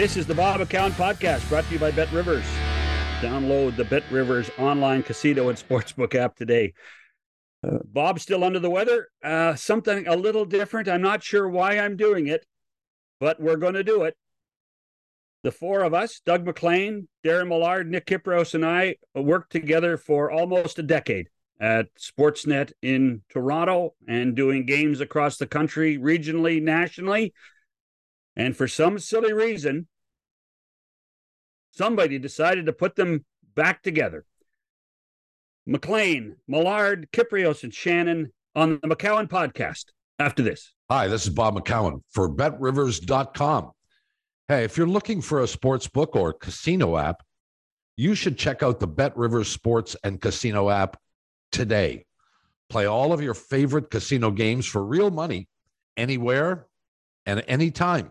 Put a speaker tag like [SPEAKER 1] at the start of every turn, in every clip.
[SPEAKER 1] This is the Bob McCown Podcast brought to you by Bet Rivers. Download the Bet Rivers online casino and sportsbook app today. Uh, Bob's still under the weather. Uh, something a little different. I'm not sure why I'm doing it, but we're going to do it. The four of us, Doug MacLean, Daren Millard, Nick Kypreos, and I worked together for almost a decade at Sportsnet in Toronto and doing games across the country, regionally, nationally. And for some silly reason, somebody decided to put them back together. MacLean, Millard, Kypreos, and Shannon on the McCown podcast after this.
[SPEAKER 2] Hi, this is Bob McCown for betrivers.com. Hey, if you're looking for a sports book or casino app, you should check out the Bet Rivers Sports and Casino app today. Play all of your favorite casino games for real money anywhere and anytime.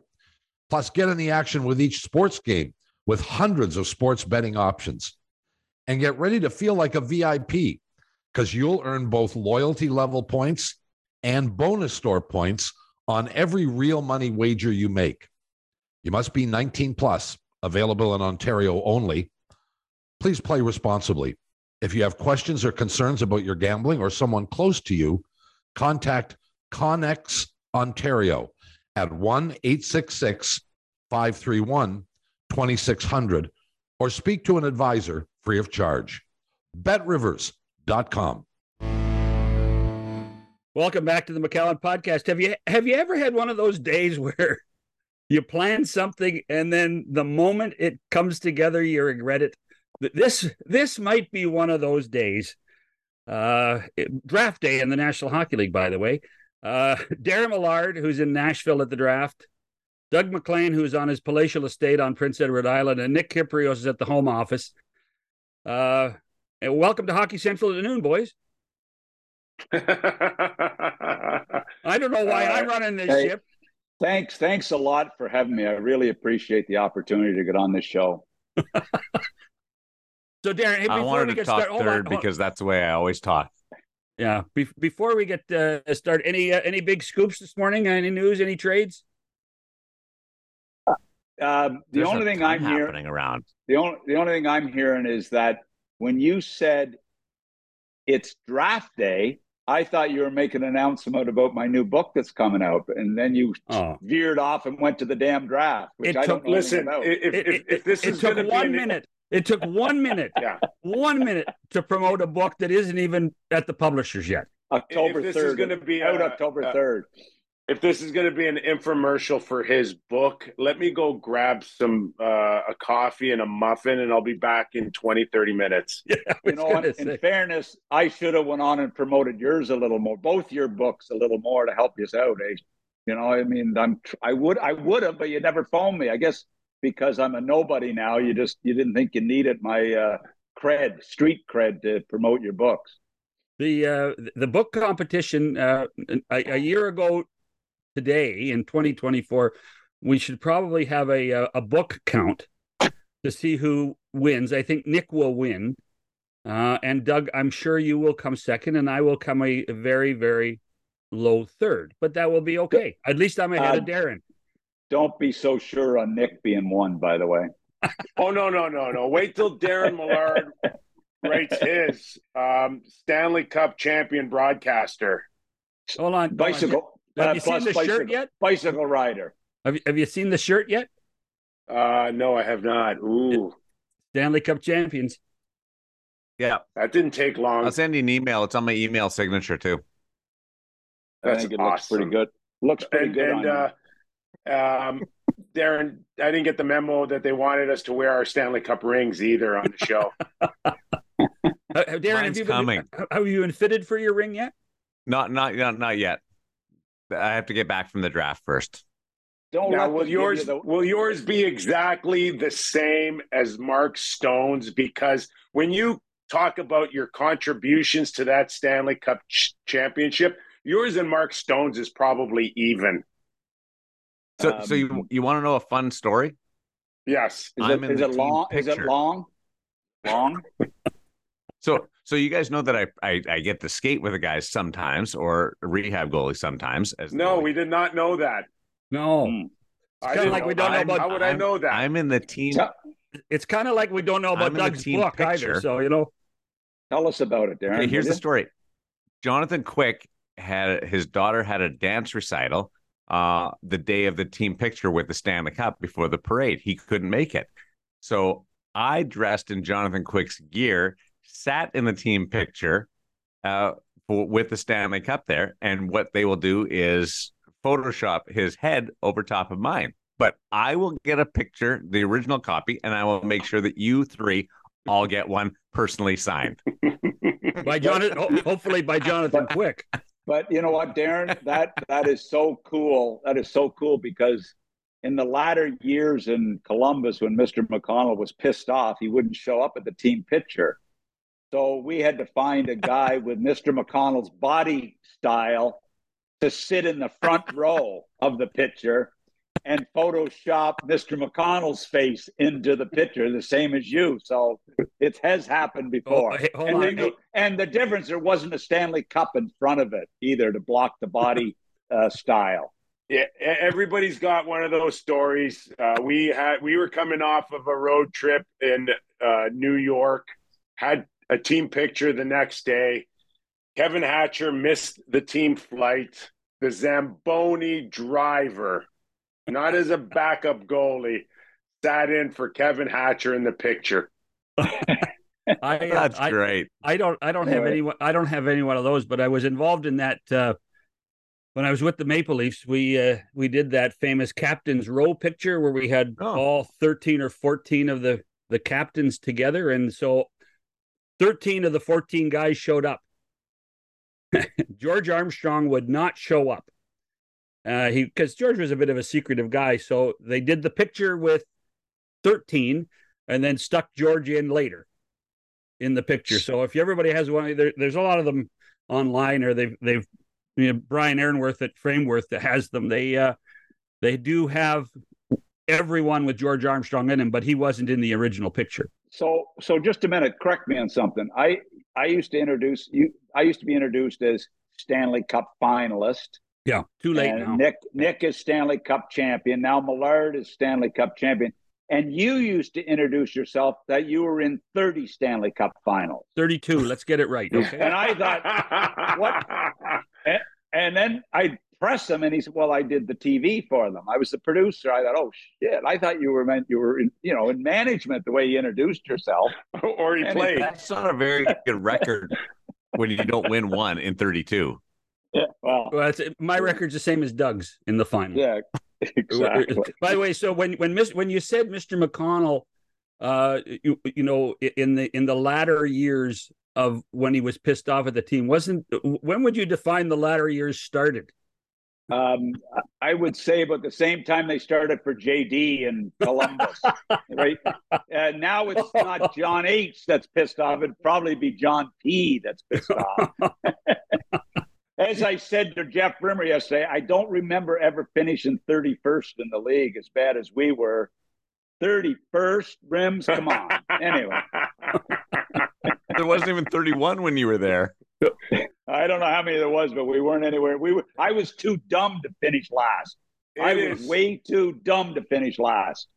[SPEAKER 2] Plus, get in the action with each sports game with hundreds of sports betting options. And get ready to feel like a VIP because you'll earn both loyalty level points and bonus store points on every real money wager you make. You must be 19 plus, available in Ontario only. Please play responsibly. If you have questions or concerns about your gambling or someone close to you, contact Connex Ontario at 1 866 531 2600 or speak to an advisor free of charge. BetRivers.com.
[SPEAKER 1] Welcome back to the McCown podcast. Have you have you ever had one of those days where you plan something and then the moment it comes together you regret it? This this might be one of those days. Uh, draft day in the National Hockey League, by the way. Uh, Daren Millard, who's in Nashville at the draft, Doug MacLean, who's on his palatial estate on Prince Edward Island, and Nick Kypreos is at the home office. Uh, and welcome to Hockey Central at noon, boys. I don't know why uh, I'm running this hey, ship.
[SPEAKER 3] Thanks, thanks a lot for having me. I really appreciate the opportunity to get on this show.
[SPEAKER 1] so, Daren, hey,
[SPEAKER 4] I wanted to talk start, third on, because that's the way I always talk.
[SPEAKER 1] Yeah. Be- before we get uh, start, any uh, any big scoops this morning? Any news? Any trades?
[SPEAKER 3] Uh, the only thing I'm
[SPEAKER 4] hearing around
[SPEAKER 3] the only the only thing I'm hearing is that when you said it's draft day, I thought you were making an announcement about my new book that's coming out, and then you oh. veered off and went to the damn draft. Which it I took, don't
[SPEAKER 5] listen. If, if, if, if, this
[SPEAKER 1] it,
[SPEAKER 5] is
[SPEAKER 1] it took one minute. It took one minute. yeah, one minute to promote a book that isn't even at the publishers yet.
[SPEAKER 3] October third. is going to be out October third
[SPEAKER 5] if this is going to be an infomercial for his book, let me go grab some uh, a coffee and a muffin, and I'll be back in 20, 30 minutes.
[SPEAKER 3] Yeah, you know, in, in fairness, I should have went on and promoted yours a little more, both your books a little more to help you out. Eh? You know, I mean, I'm I would I would have, but you never phoned me. I guess because I'm a nobody now, you just you didn't think you needed my uh, cred, street cred, to promote your books.
[SPEAKER 1] The uh, the book competition uh, a, a year ago today in 2024, we should probably have a uh, a book count to see who wins. I think Nick will win, uh, and Doug, I'm sure you will come second, and I will come a, a very very low third. But that will be okay. At least I'm ahead uh, of Daren.
[SPEAKER 3] Don't be so sure on Nick being one. By the way.
[SPEAKER 5] oh no no no no! Wait till Daren Millard writes his um, Stanley Cup champion broadcaster.
[SPEAKER 1] Hold on,
[SPEAKER 3] bicycle
[SPEAKER 1] have uh, you seen the bicycle, shirt yet?
[SPEAKER 3] Bicycle rider.
[SPEAKER 1] Have you, have you seen the shirt yet?
[SPEAKER 5] Uh, no, I have not. Ooh.
[SPEAKER 1] Stanley Cup champions.
[SPEAKER 4] Yeah.
[SPEAKER 5] That didn't take long.
[SPEAKER 4] I'll send you an email. It's on my email signature too.
[SPEAKER 3] That's I think it awesome. looks pretty good. Looks pretty
[SPEAKER 5] and,
[SPEAKER 3] good.
[SPEAKER 5] And uh, um, Daren, I didn't get the memo that they wanted us to wear our Stanley Cup rings either on the show.
[SPEAKER 1] uh, Daren, have you, been, have you been fitted for your ring yet?
[SPEAKER 4] Not, not, not, not yet. I have to get back from the draft first.
[SPEAKER 5] Don't now, will yours you the- will yours be exactly the same as Mark Stone's? Because when you talk about your contributions to that Stanley Cup ch- championship, yours and Mark Stone's is probably even.
[SPEAKER 4] So, um, so you you want to know a fun story?
[SPEAKER 5] Yes.
[SPEAKER 3] Is I'm it, is it long? Picture. Is it long? Long?
[SPEAKER 4] so so you guys know that I, I, I get to skate with the guys sometimes, or rehab goalie sometimes. As
[SPEAKER 5] no, we did not know that.
[SPEAKER 1] No. Mm. It's kind of like we don't know about.
[SPEAKER 5] How would I know that?
[SPEAKER 4] I'm in the team.
[SPEAKER 1] It's kind of like we don't know about Doug's book picture. either. So you know,
[SPEAKER 3] tell us about it, Daren.
[SPEAKER 4] Okay, here's the story. Jonathan Quick had his daughter had a dance recital uh, the day of the team picture with the Stanley Cup before the parade. He couldn't make it, so I dressed in Jonathan Quick's gear, sat in the team picture uh, for, with the Stanley Cup there, and what they will do is Photoshop his head over top of mine. But I will get a picture, the original copy, and I will make sure that you three all get one personally signed
[SPEAKER 1] by Jonathan. hopefully by Jonathan Quick.
[SPEAKER 3] But you know what, Daren? That that is so cool. That is so cool because in the latter years in Columbus, when Mr. McConnell was pissed off, he wouldn't show up at the team picture. So we had to find a guy with Mr. McConnell's body style to sit in the front row of the picture and Photoshop Mr. McConnell's face into the picture, the same as you. So it has happened before. Oh, hey, and, the, and, the difference, there wasn't a Stanley Cup in front of it either to block the body uh, style.
[SPEAKER 5] Yeah, everybody's got one of those stories. Uh, we had we were coming off of a road trip in uh, New York, had a team picture the next day. Kevin Hatcher missed the team flight. The Zamboni driver, not as a backup goalie, sat in for Kevin Hatcher in the picture.
[SPEAKER 1] I, uh,
[SPEAKER 4] That's
[SPEAKER 1] I,
[SPEAKER 4] great.
[SPEAKER 1] I don't. I don't have any. I don't have any one of those. But I was involved in that uh, when I was with the Maple Leafs. We uh, we did that famous captain's row picture where we had oh. all thirteen or fourteen of the the captains together, and so 13 of the 14 guys showed up. George Armstrong would not show up. Uh, he because George was a bit of a secretive guy, so they did the picture with 13 and then stuck George in later in the picture. So if everybody has one, there, there's a lot of them online, or they've they've you know, Brian Aaronworth at Frameworth that has them. They uh, they do have everyone with George Armstrong in him, but he wasn't in the original picture.
[SPEAKER 3] So, so just a minute. Correct me on something. I I used to introduce you. I used to be introduced as Stanley Cup finalist.
[SPEAKER 1] Yeah, too late now.
[SPEAKER 3] Nick Nick is Stanley Cup champion. Now Millard is Stanley Cup champion. And you used to introduce yourself that you were in 30 Stanley Cup finals.
[SPEAKER 1] 32. Let's get it right. Okay.
[SPEAKER 3] and I thought, what? And, and then I press him, and he said, "Well, I did the TV for them. I was the producer." I thought, "Oh shit! I thought you were meant you were in you know in management the way you introduced yourself."
[SPEAKER 5] or he played.
[SPEAKER 4] That's not a very good record when you don't win one in 32.
[SPEAKER 3] Yeah, well,
[SPEAKER 1] well my record's the same as Doug's in the final.
[SPEAKER 3] Yeah, exactly.
[SPEAKER 1] By the way, so when when when you said Mr. McConnell, uh, you you know, in the in the latter years of when he was pissed off at the team, wasn't when would you define the latter years started?
[SPEAKER 3] Um, I would say about the same time they started for JD in Columbus, right? Uh, now it's not John H that's pissed off; it'd probably be John P that's pissed off. As I said to Jeff Brimmer yesterday, I don't remember ever finishing 31st in the league as bad as we were. 31st, Rims, come on. anyway.
[SPEAKER 4] there wasn't even 31 when you were there.
[SPEAKER 3] I don't know how many there was, but we weren't anywhere. We were. I was too dumb to finish last. It I is. was way too dumb to finish last.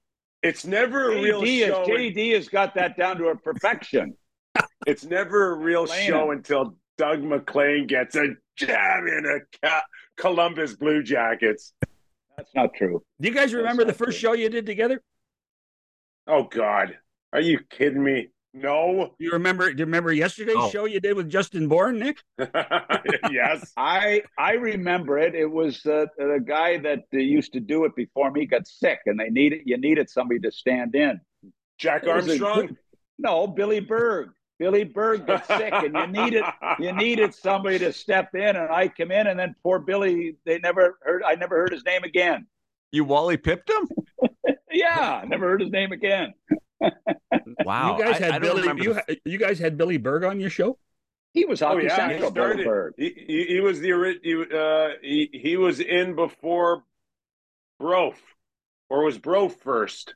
[SPEAKER 5] It's never a real show.
[SPEAKER 3] JD has got that down to a perfection.
[SPEAKER 5] it's never a real show until Doug MacLean gets a jam in a Columbus Blue Jackets.
[SPEAKER 3] That's not true.
[SPEAKER 1] Do you guys remember the first true. show you did together?
[SPEAKER 5] Oh God, are you kidding me? No.
[SPEAKER 1] You remember? Do you remember yesterday's oh. show you did with Justin Bourne, Nick?
[SPEAKER 5] yes,
[SPEAKER 3] I I remember it. It was uh, the guy that uh, used to do it before me got sick, and they needed you needed somebody to stand in.
[SPEAKER 5] Jack Armstrong. A,
[SPEAKER 3] no, Billy Berg. Billy Berg got sick, and you needed you needed somebody to step in, and I come in, and then poor Billy. They never heard. I never heard his name again.
[SPEAKER 4] You Wally pipped him?
[SPEAKER 3] yeah, never heard his name again.
[SPEAKER 4] Wow,
[SPEAKER 1] you guys had I, I Billy. You, you, guys had Billy Berg on your show.
[SPEAKER 3] He was Hockey oh, yeah, Central. He, started,
[SPEAKER 5] he, he, he, was the he, uh, he he was in before Brof, or was Brof first?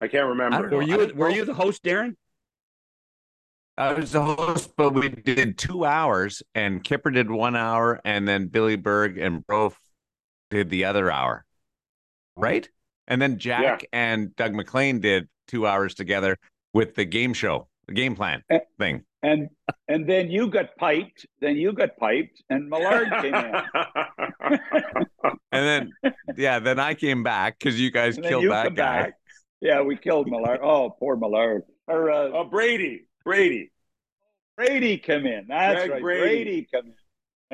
[SPEAKER 5] I can't remember.
[SPEAKER 1] I were you were you the host, Daren?
[SPEAKER 4] I was the host, but we did two hours, and Kipper did one hour, and then Billy Berg and Brof did the other hour. right? And then Jack yeah. and Doug MacLean did two hours together with the game show, the game plan
[SPEAKER 3] and,
[SPEAKER 4] thing.
[SPEAKER 3] And and then you got piped. Then you got piped, and Millard came in.
[SPEAKER 4] and then yeah, then I came back because you guys killed you that guy. Back.
[SPEAKER 3] Yeah, we killed Millard. Oh, poor Millard. Or uh,
[SPEAKER 5] oh, Brady. Brady.
[SPEAKER 3] Brady come in. That's Greg right. Brady. Brady come in.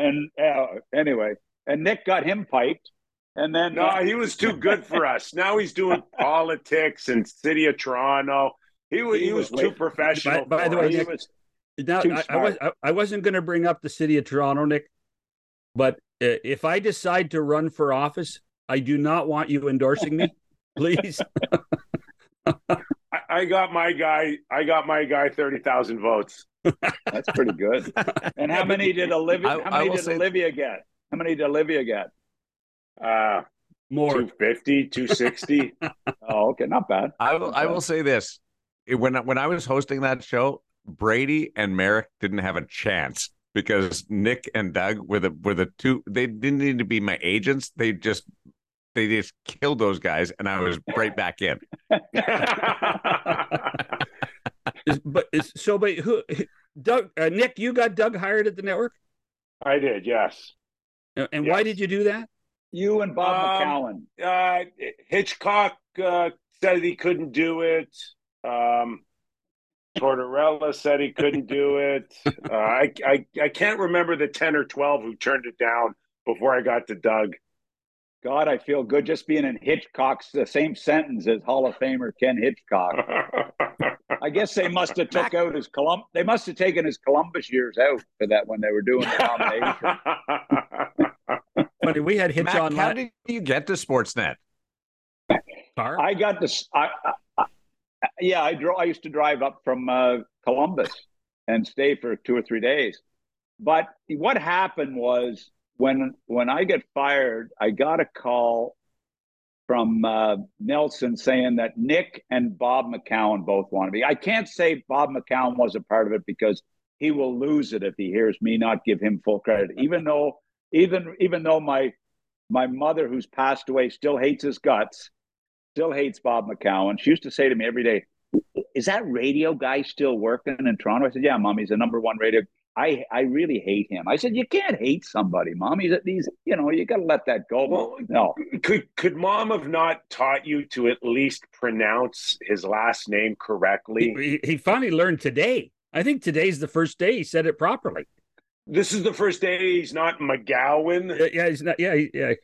[SPEAKER 3] And uh, anyway, and Nick got him piped. And then
[SPEAKER 5] no, uh, he was too good for us. Now he's doing politics and City of Toronto. He was he, he was, was, too professional.
[SPEAKER 1] By, by the way, Nick, was now, I, I, was I, I wasn't going to bring up the City of Toronto, Nick, but uh, if I decide to run for office, I do not want you endorsing me, please.
[SPEAKER 5] I got my guy. I got my guy. Thirty thousand votes.
[SPEAKER 3] That's pretty good. And how many did Olivia? I, how many did Olivia get? How many did Olivia get?
[SPEAKER 5] Uh more 250, 260.
[SPEAKER 3] oh, okay, not bad.
[SPEAKER 4] I will. I will say this: when when I was hosting that show, Brady and Marek didn't have a chance because Nick and Doug were the were the two. They didn't need to be my agents. They just they just killed those guys, and I was right back in.
[SPEAKER 1] but so, but who, Doug, uh, Nick, you got Doug hired at the network?
[SPEAKER 5] I did, yes.
[SPEAKER 1] And
[SPEAKER 5] yes.
[SPEAKER 1] why did you do that?
[SPEAKER 3] You and Bob um.
[SPEAKER 5] Uh, Hitchcock uh, said he couldn't do it. Um, Tortorella said he couldn't do it. Uh, I, I I can't remember the ten or twelve who turned it down before I got to Doug.
[SPEAKER 3] God, I feel good just being in Hitchcock's the same sentence as Hall of Famer Ken Hitchcock. I guess they must have took out his Colum. They must have taken his Columbus years out for that when they were doing the nomination.
[SPEAKER 1] Funny, we had Hitch Mac, on.
[SPEAKER 4] How did you get to Sportsnet?
[SPEAKER 3] Car? I got this. I, I, yeah, I drove. I used to drive up from uh, Columbus and stay for two or three days. But what happened was when when I get fired, I got a call from uh, Nelson saying that Nick and Bob McCown both want to be. I can't say Bob McCown was a part of it because he will lose it if he hears me not give him full credit. Even though even even though my my mother, who's passed away, still hates his guts, still hates Bob McCown. She used to say to me every day, "Is that radio guy still working in Toronto?" I said, "Yeah, mom. He's the number one radio." I I really hate him. I said, "You can't hate somebody, mom. He's at these. You know, you got to let that go." Well, no.
[SPEAKER 5] Could could mom have not taught you to at least pronounce his last name correctly?
[SPEAKER 1] He, he finally learned today. I think today's the first day he said it properly.
[SPEAKER 5] This is the first day he's not McGowan.
[SPEAKER 1] Yeah, he's not. Yeah, yeah.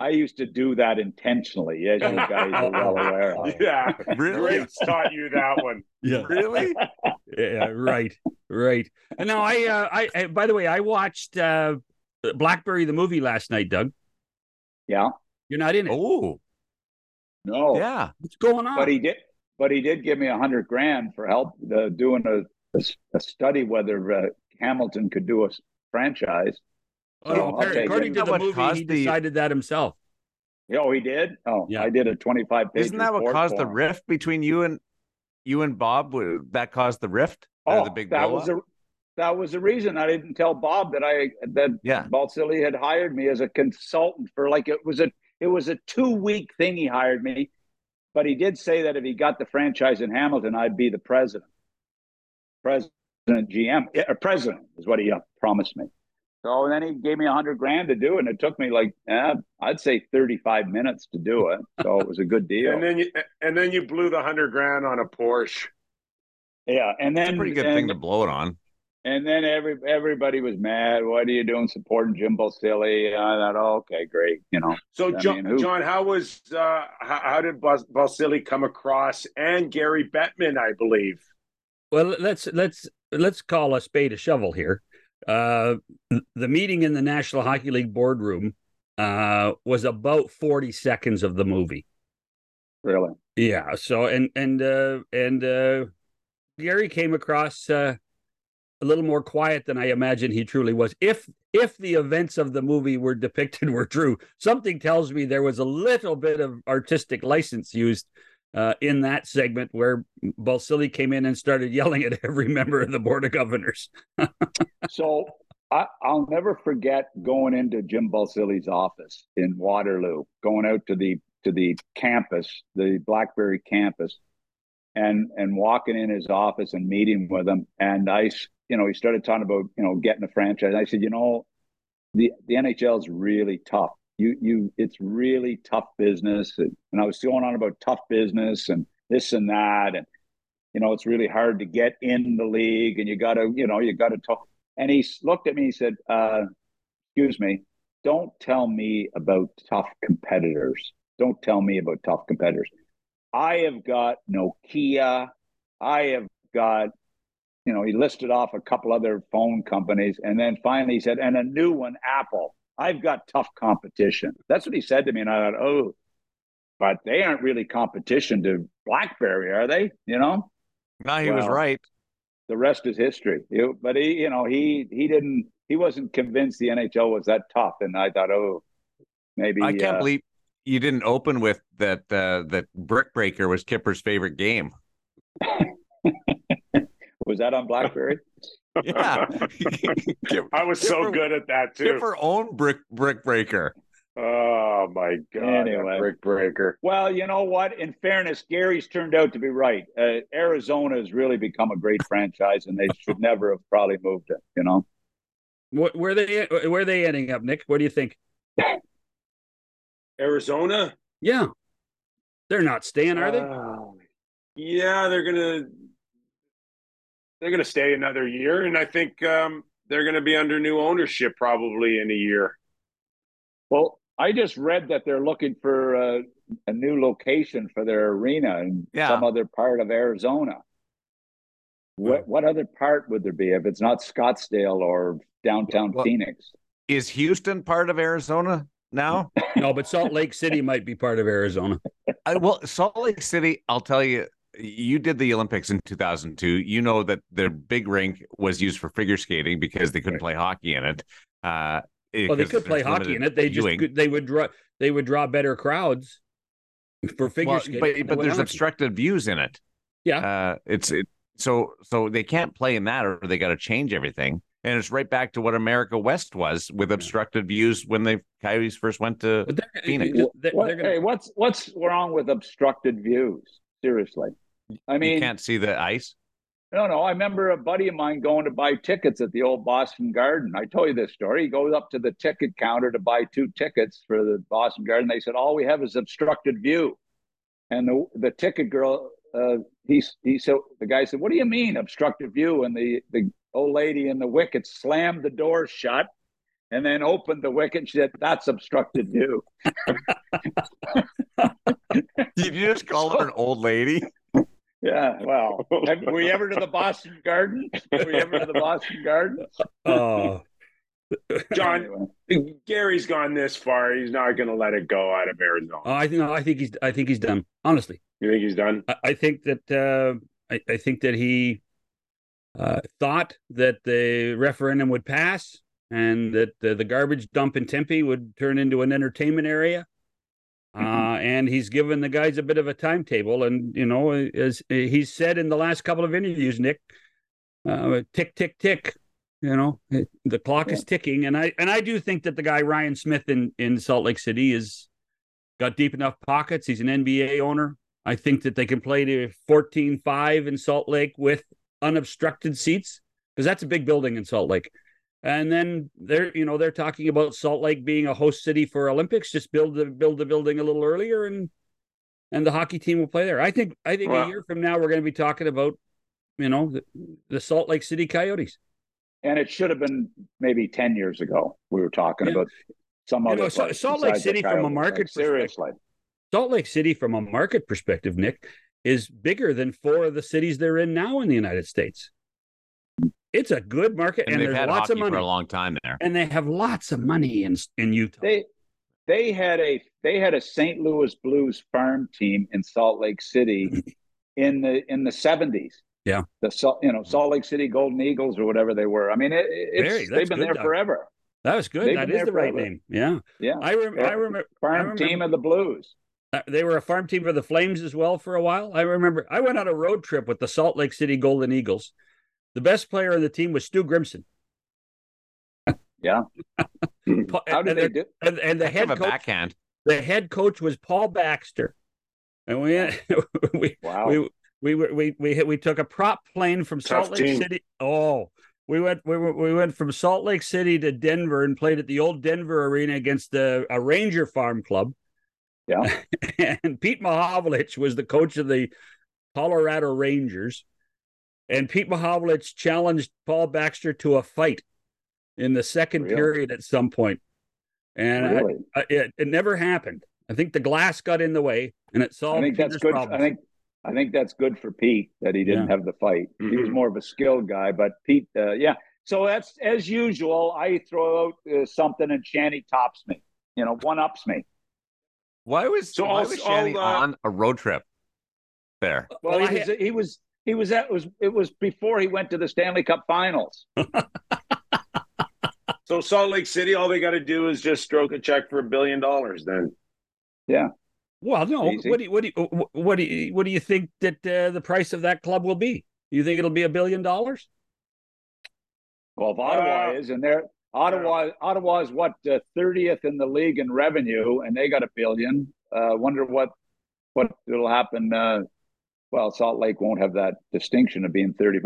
[SPEAKER 3] I used to do that intentionally, as you guys are well aware. Of.
[SPEAKER 5] Yeah, really taught you that one.
[SPEAKER 1] Yeah,
[SPEAKER 4] really.
[SPEAKER 1] yeah, right, right. And now I, uh, I, I, by the way, I watched uh, Blackberry the movie last night, Doug.
[SPEAKER 3] Yeah,
[SPEAKER 1] you're not in it.
[SPEAKER 4] Oh,
[SPEAKER 3] no.
[SPEAKER 4] Yeah,
[SPEAKER 1] what's going on?
[SPEAKER 3] But he did. But he did give me a hundred grand for help uh, doing a, a, a study whether uh, Hamilton could do a franchise.
[SPEAKER 1] Oh, so according to the movie, he the... decided that himself.
[SPEAKER 3] Oh, he did. Oh, yeah. I did a twenty-five page.
[SPEAKER 4] Isn't that what caused the rift between you and you and Bob? That caused the rift. Oh, the big
[SPEAKER 3] that was a that was the reason I didn't tell Bob that I that
[SPEAKER 4] yeah.
[SPEAKER 3] Balsillie had hired me as a consultant for like it was a it was a two week thing he hired me, but he did say that if he got the franchise in Hamilton, I'd be the president. President GM, a president is what he uh, promised me. So then he gave me a hundred grand to do it, and it took me like eh, I'd say thirty-five minutes to do it. So it was a good deal.
[SPEAKER 5] and then you and then you blew the hundred grand on a Porsche.
[SPEAKER 3] Yeah, and then
[SPEAKER 4] That's a pretty good and, thing to blow it on.
[SPEAKER 3] And then every everybody was mad. What are you doing supporting Jim Balsillie? I thought, oh, okay, great, you know.
[SPEAKER 5] So I John, mean, John, how was uh, how, how did Balsillie come across? And Gary Bettman, I believe.
[SPEAKER 1] Well, let's let's let's call a spade a shovel here. Uh, the meeting in the National Hockey League boardroom uh, was about 40 seconds of the movie.
[SPEAKER 3] Really?
[SPEAKER 1] Yeah. So and and uh, and uh, Gary came across uh, a little more quiet than I imagined he truly was. If if the events of the movie were depicted were true, something tells me there was a little bit of artistic license used uh, in that segment where Balsillie came in and started yelling at every member of the board of governors.
[SPEAKER 3] so I, will never forget going into Jim Balsillie's office in Waterloo, going out to the to the campus, the BlackBerry campus, and and walking in his office and meeting with him. And I, you know, he started talking about you know getting a franchise. I said, you know, the the NHL is really tough. You you, it's really tough business. And, and I was going on about tough business and this and that, and you know, it's really hard to get in the league, and you got to, you know, you got to talk. And he looked at me. He said, uh, "Excuse me, don't tell me about tough competitors. Don't tell me about tough competitors. I have got Nokia. I have got, you know, he listed off a couple other phone companies. And then finally he said, and a new one, Apple. I've got tough competition. That's what he said to me. And I thought, oh, but they aren't really competition to BlackBerry, are they? You know?
[SPEAKER 4] No, he well, was right.
[SPEAKER 3] The rest is history. but he, you know, he he didn't he wasn't convinced the NHL was that tough. And I thought, oh, maybe
[SPEAKER 4] I can't uh, believe you didn't open with that uh, that Brick Breaker was Kipper's favorite game.
[SPEAKER 3] was that on BlackBerry?
[SPEAKER 4] Yeah,
[SPEAKER 5] I was Kipper, so good at that too.
[SPEAKER 4] Kipper owned Brick Brick Breaker.
[SPEAKER 5] Oh my god, anyway. Brick Breaker.
[SPEAKER 3] Well, you know what? In fairness, Gary's turned out to be right. Uh, Arizona has really become a great franchise, and they should never have probably moved it. You know.
[SPEAKER 1] Where they where are they ending up, Nick? What do you think?
[SPEAKER 5] Arizona?
[SPEAKER 1] Yeah. They're not staying, are they? Uh,
[SPEAKER 5] yeah, they're gonna they're gonna stay another year, and I think um, they're gonna be under new ownership probably in a year.
[SPEAKER 3] Well, I just read that they're looking for a, a new location for their arena in yeah. some other part of Arizona. What what other part would there be if it's not Scottsdale or downtown well, Phoenix?
[SPEAKER 4] Is Houston part of Arizona? now?
[SPEAKER 1] no, but Salt Lake City might be part of Arizona.
[SPEAKER 4] I, well, Salt Lake City, I'll tell you, you did the Olympics in 2002. You know that their big rink was used for figure skating because they couldn't play hockey in it. Uh,
[SPEAKER 1] well, they could play hockey in it. They viewing. just they would draw they would draw better crowds for figure well,
[SPEAKER 4] skating. But, but there's hockey. obstructed views in it.
[SPEAKER 1] Yeah,
[SPEAKER 4] uh, it's it. So so they can't play in that, or they got to change everything and it's right back to what America West was with obstructed views when the Coyotes first went to they're, Phoenix.
[SPEAKER 3] They're, what, gonna... Hey, what's what's wrong with obstructed views? Seriously, I mean,
[SPEAKER 4] you can't see the ice.
[SPEAKER 3] No, no. I remember a buddy of mine going to buy tickets at the old Boston Garden. I told you this story. He goes up to the ticket counter to buy two tickets for the Boston Garden. They said, "All we have is obstructed view," and the the ticket girl. Uh, he he so the guy said, "What do you mean obstructed view?" And the the old lady in the wicket slammed the door shut and then opened the wicket. She said, That's obstructed view.
[SPEAKER 4] Did you just call her an old lady?
[SPEAKER 3] Yeah, well, have, were you ever to the Boston Garden? Were you ever to the Boston Garden?
[SPEAKER 1] Oh,
[SPEAKER 5] John, Gary's gone this far. He's not going to let it go out of Arizona.
[SPEAKER 1] Oh, I think I think he's I think he's done. Honestly,
[SPEAKER 5] you think he's done?
[SPEAKER 1] I, I think that uh, I, I think that he uh, thought that the referendum would pass and that uh, the garbage dump in Tempe would turn into an entertainment area. Uh, and he's given the guys a bit of a timetable. And, you know, as he's said in the last couple of interviews, Nick, uh, tick, tick, tick. You know, the clock yeah. is ticking, and I and I do think that the guy Ryan Smith in in Salt Lake City is got deep enough pockets. He's an NBA owner. I think that they can play to 14-5 in Salt Lake with unobstructed seats because that's a big building in Salt Lake. And then they're, you know, they're talking about Salt Lake being a host city for Olympics. Just build the build the building a little earlier, and and the hockey team will play there. I think I think a year from now we're going to be talking about, you know, the, the, Salt Lake City Coyotes.
[SPEAKER 3] And it should have been maybe ten years ago. We were talking yeah. about some you other. Know,
[SPEAKER 1] Salt Lake City from a market
[SPEAKER 3] seriously.
[SPEAKER 1] Salt Lake City from a market perspective, Nick, is bigger than four of the cities they're in now in the United States. It's a good market,
[SPEAKER 4] and,
[SPEAKER 1] and there's lots of money
[SPEAKER 4] for a long time there,
[SPEAKER 1] and they have lots of money in in Utah.
[SPEAKER 3] They they had a they had a St. Louis Blues farm team in Salt Lake City in the in the seventies.
[SPEAKER 1] Yeah,
[SPEAKER 3] the you know Salt Lake City Golden Eagles or whatever they were. I mean, it, it's Very, they've been there forever.
[SPEAKER 1] That was good. They've that is the right name. Yeah,
[SPEAKER 3] yeah.
[SPEAKER 1] I, rem- I remember
[SPEAKER 3] farm I remember, team of the Blues.
[SPEAKER 1] Uh, they were a farm team for the Flames as well for a while. I remember I went on a road trip with the Salt Lake City Golden Eagles. The best player on the team was Stu Grimson.
[SPEAKER 3] Yeah. How did
[SPEAKER 1] and,
[SPEAKER 3] they do?
[SPEAKER 1] And, and the head
[SPEAKER 4] coach,
[SPEAKER 1] a
[SPEAKER 4] backhand.
[SPEAKER 1] The head coach was Paul Baxter, and we we wow. we we we we we took a prop plane from Tough Salt Lake team. City. Oh, we went we were, we went from Salt Lake City to Denver and played at the old Denver Arena against a, a Ranger Farm Club.
[SPEAKER 3] Yeah,
[SPEAKER 1] and Pete Mahovlich was the coach of the Colorado Rangers, and Pete Mahovlich challenged Paul Baxter to a fight in the second really? period at some point, and really? I, I, it, it never happened. I think the glass got in the way, and it solved. I think Peter's that's
[SPEAKER 3] good.
[SPEAKER 1] Problems.
[SPEAKER 3] I think I think that's good for Pete that he didn't yeah. have the fight. Mm-hmm. He was more of a skilled guy, but Pete, uh, yeah. So that's as usual. I throw out uh, something and Shanny tops me. You know, one ups me.
[SPEAKER 4] Why was so why was Shanny uh, on a road trip there?
[SPEAKER 3] Well, well he, was, he was he was at was it was before he went to the Stanley Cup Finals.
[SPEAKER 5] so Salt Lake City, all they got to do is just stroke a check for a billion dollars. Then,
[SPEAKER 3] yeah.
[SPEAKER 1] Well, no. Easy. What do you, what do you, what do you, what do you think that uh, the price of that club will be? You think it'll be a billion dollars?
[SPEAKER 3] Well, if Ottawa uh, is, and they're Ottawa, yeah. Ottawa is what uh, thirtieth uh, in the league in revenue, and they got a billion. Uh, wonder what what will happen. Well, Salt Lake won't have that distinction of being thirty.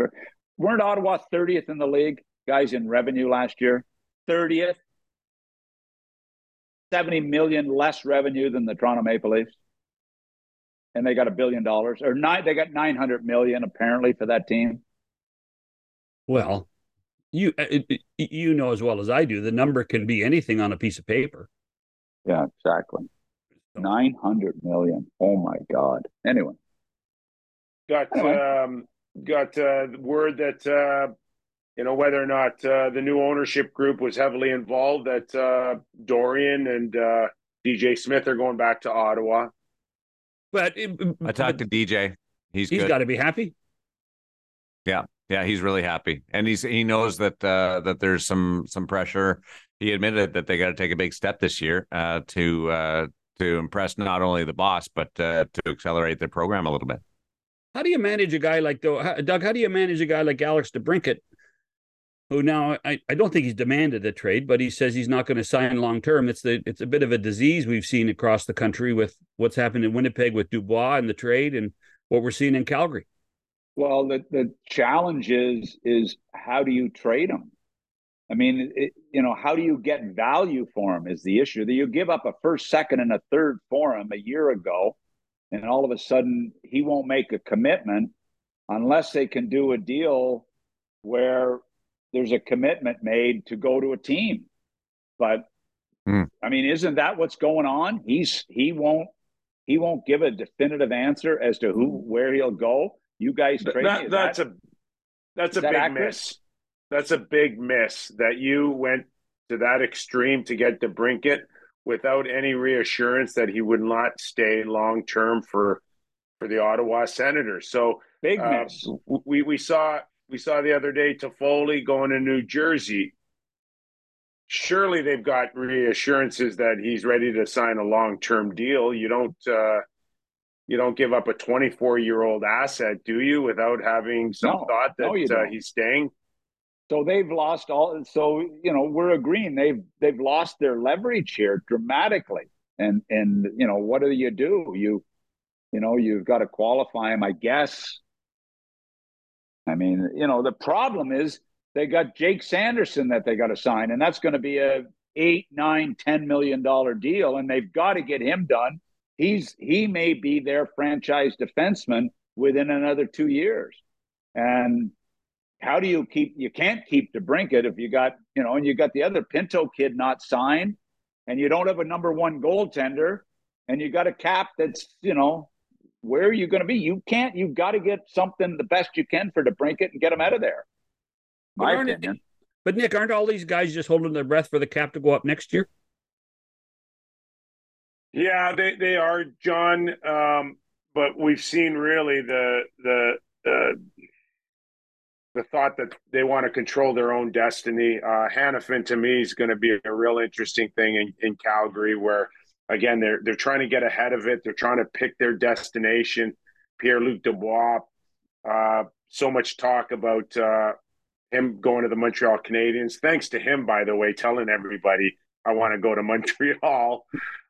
[SPEAKER 3] Weren't Ottawa thirtieth in the league, guys, in revenue last year? Thirtieth. 70 million less revenue than the Toronto Maple Leafs. And they got a billion dollars or nine, they got 900 million apparently for that team.
[SPEAKER 1] Well, you uh, you know as well as I do, the number can be anything on a piece of paper.
[SPEAKER 3] Yeah, exactly. 900 million. Oh my God. Anyway.
[SPEAKER 5] Got anyway. um got uh word that uh you know whether or not uh, the new ownership group was heavily involved that uh, Dorion and uh, DJ Smith are going back to Ottawa.
[SPEAKER 1] But
[SPEAKER 4] I talked to DJ. He's
[SPEAKER 1] he's got to be happy.
[SPEAKER 4] Yeah, yeah, he's really happy, and he's he knows that uh, that there's some some pressure. He admitted that they got to take a big step this year uh, to uh, to impress not only the boss but to accelerate their program a little bit.
[SPEAKER 1] How do you manage a guy like though, Doug? How do you manage a guy like Alex DeBrincat who now I, I don't think he's demanded a trade, but he says he's not going to sign long term. It's the it's a bit of a disease we've seen across the country with what's happened in Winnipeg with Dubois and the trade and what we're seeing in Calgary.
[SPEAKER 3] Well, the the challenge is is how do you trade him? I mean, it, you know, how do you get value for him is the issue. That you give up a first, second, and a third for him a year ago, and all of a sudden he won't make a commitment unless they can do a deal where there's a commitment made to go to a team. But mm. I mean, isn't that what's going on? He's he won't he won't give a definitive answer as to who where he'll go. You guys trade that,
[SPEAKER 5] that's that, a that's a big accurate? miss. That's a big miss that you went to that extreme to get DeBrincat without any reassurance that he would not stay long term for for the Ottawa Senators. So
[SPEAKER 3] big uh.
[SPEAKER 5] We we saw we saw the other day Toffoli going to New Jersey. Surely they've got reassurances that he's ready to sign a long term deal. You don't uh, you don't give up a 24 year old asset, do you, without having some no, thought that no, uh, he's staying?
[SPEAKER 3] So they've lost all. So you know we're agreeing they've they've lost their leverage here dramatically. And and you know what do you do? You you know you've got to qualify him, I guess, I mean, you know, the problem is they got Jake Sanderson that they got to sign, and that's going to be a eight, nine, ten million dollar deal, and they've got to get him done. He's he may be their franchise defenseman within another two years, and how do you keep? You can't keep DeBrincat if you got you know, and you got the other Pinto kid not signed, and you don't have a number one goaltender, and you got a cap that's you know where are you going to be? You can't. You've got to get something the best you can for DeBrincat and get them out of there. My but opinion.
[SPEAKER 1] It, but Nick, aren't all these guys just holding their breath for the cap to go up next year?
[SPEAKER 5] Yeah, they they are, John. Um, but we've seen really the the the the thought that they want to control their own destiny. Uh, Hanifin to me is going to be a real interesting thing in, in Calgary, where again, they're they're trying to get ahead of it. They're trying to pick their destination. Pierre Luc Dubois. Uh, so much talk about uh, him going to the Montreal Canadiens. Thanks to him, by the way, telling everybody I want to go to Montreal.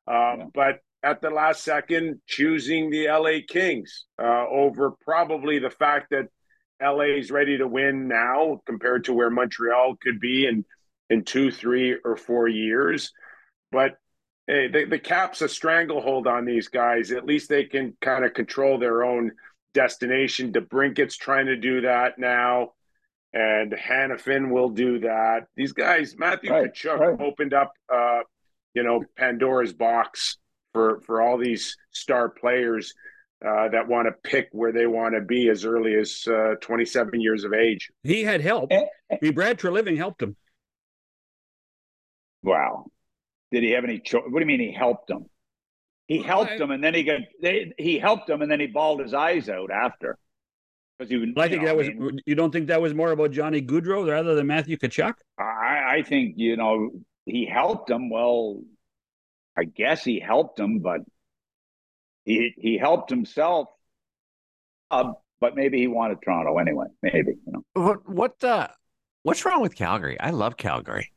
[SPEAKER 5] Um, yeah. But at the last second, choosing the LA Kings uh, over probably the fact that LA is ready to win now compared to where Montreal could be in in two, three, or four years. But hey, the, the cap's a stranglehold on these guys. At least they can kind of control their own destination. DeBrincat's trying to do that now, and Hanifin will do that. These guys, Matthew right, Tkachuk right. opened up, uh, you know, Pandora's box for for all these star players. Uh, that want to pick where they want to be as early as uh, 27 years of age.
[SPEAKER 1] He had help. I mean, Brad Treliving helped him.
[SPEAKER 3] Wow. Did he have any choice? What do you mean he helped him? He helped I, him, and then he got they, he helped him, and then he bawled his eyes out after.
[SPEAKER 1] Because he, well, I think know, that was. I mean, you don't think that was more about Johnny Gaudreau rather than Matthew Tkachuk?
[SPEAKER 3] I, I think you know he helped him. Well, I guess he helped him, but he he helped himself. Uh, but maybe he wanted Toronto anyway. Maybe you know
[SPEAKER 4] what what uh, what's wrong with Calgary? I love Calgary.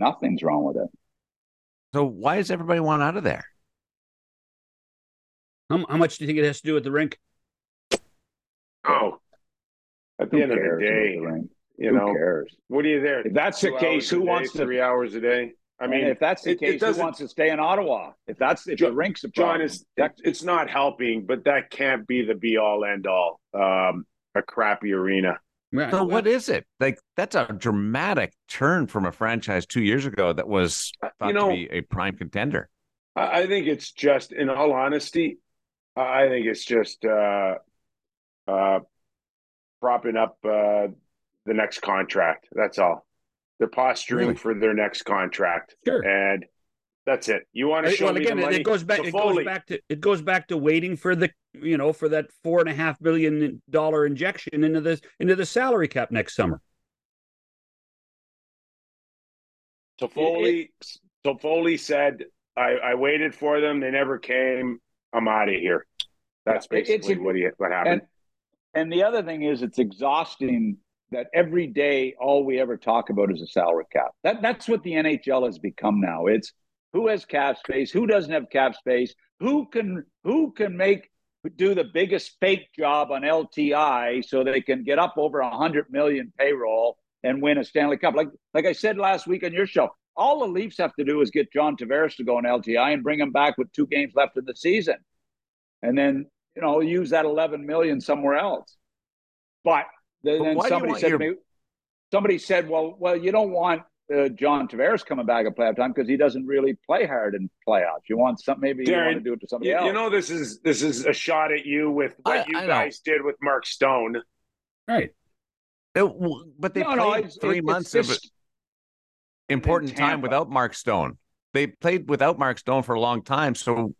[SPEAKER 3] Nothing's wrong with it.
[SPEAKER 4] So why does everybody want out of there?
[SPEAKER 1] How, how much do you think it has to do with the rink?
[SPEAKER 5] Oh, at the who end of the day, the you who know, cares? What are you there?
[SPEAKER 3] If that's the case, who wants
[SPEAKER 5] to three hours a day? I mean,
[SPEAKER 3] if that's the it, case, it who wants to stay in Ottawa? If that's if John, the rink's a problem, John,
[SPEAKER 5] is it's not helping, but that can't be the be all end all. Um, a crappy arena.
[SPEAKER 4] So what is it? Like that's a dramatic turn from a franchise two years ago that was uh, thought you know, to be a prime contender.
[SPEAKER 5] I think it's just, in all honesty, I think it's just uh, uh, propping up uh, the next contract. That's all. They're posturing really? for their next contract.
[SPEAKER 1] Sure.
[SPEAKER 5] And that's it. You want to show well, again,
[SPEAKER 1] It goes back. It goes back to it goes back to waiting for the you know for that four and a half billion dollar injection into this into the salary cap next summer.
[SPEAKER 5] Toffoli, Toffoli said, I, "I waited for them. They never came. I'm out of here." That's basically what he what happened.
[SPEAKER 3] And, and the other thing is, it's exhausting that every day all we ever talk about is a salary cap. That that's what the NHL has become now. It's who has cap space, who doesn't have cap space, who can who can make do the biggest fake job on LTI so they can get up over a hundred million payroll and win a Stanley Cup. Like like I said last week on your show, all the Leafs have to do is get John Tavares to go on LTI and bring him back with two games left in the season, and then you know use that eleven million somewhere else. But then, but somebody said your... me, somebody said, well, well, you don't want uh, John Tavares coming back at playoff time because he doesn't really play hard in playoffs. You want something maybe Daren, you want to do it to somebody
[SPEAKER 5] you,
[SPEAKER 3] else.
[SPEAKER 5] You know, this is this is a shot at you with what I, you I guys know. did with Mark Stone.
[SPEAKER 1] Right.
[SPEAKER 4] It, but they no, played no, three it, months of important time without Mark Stone. They played without Mark Stone for a long time. So,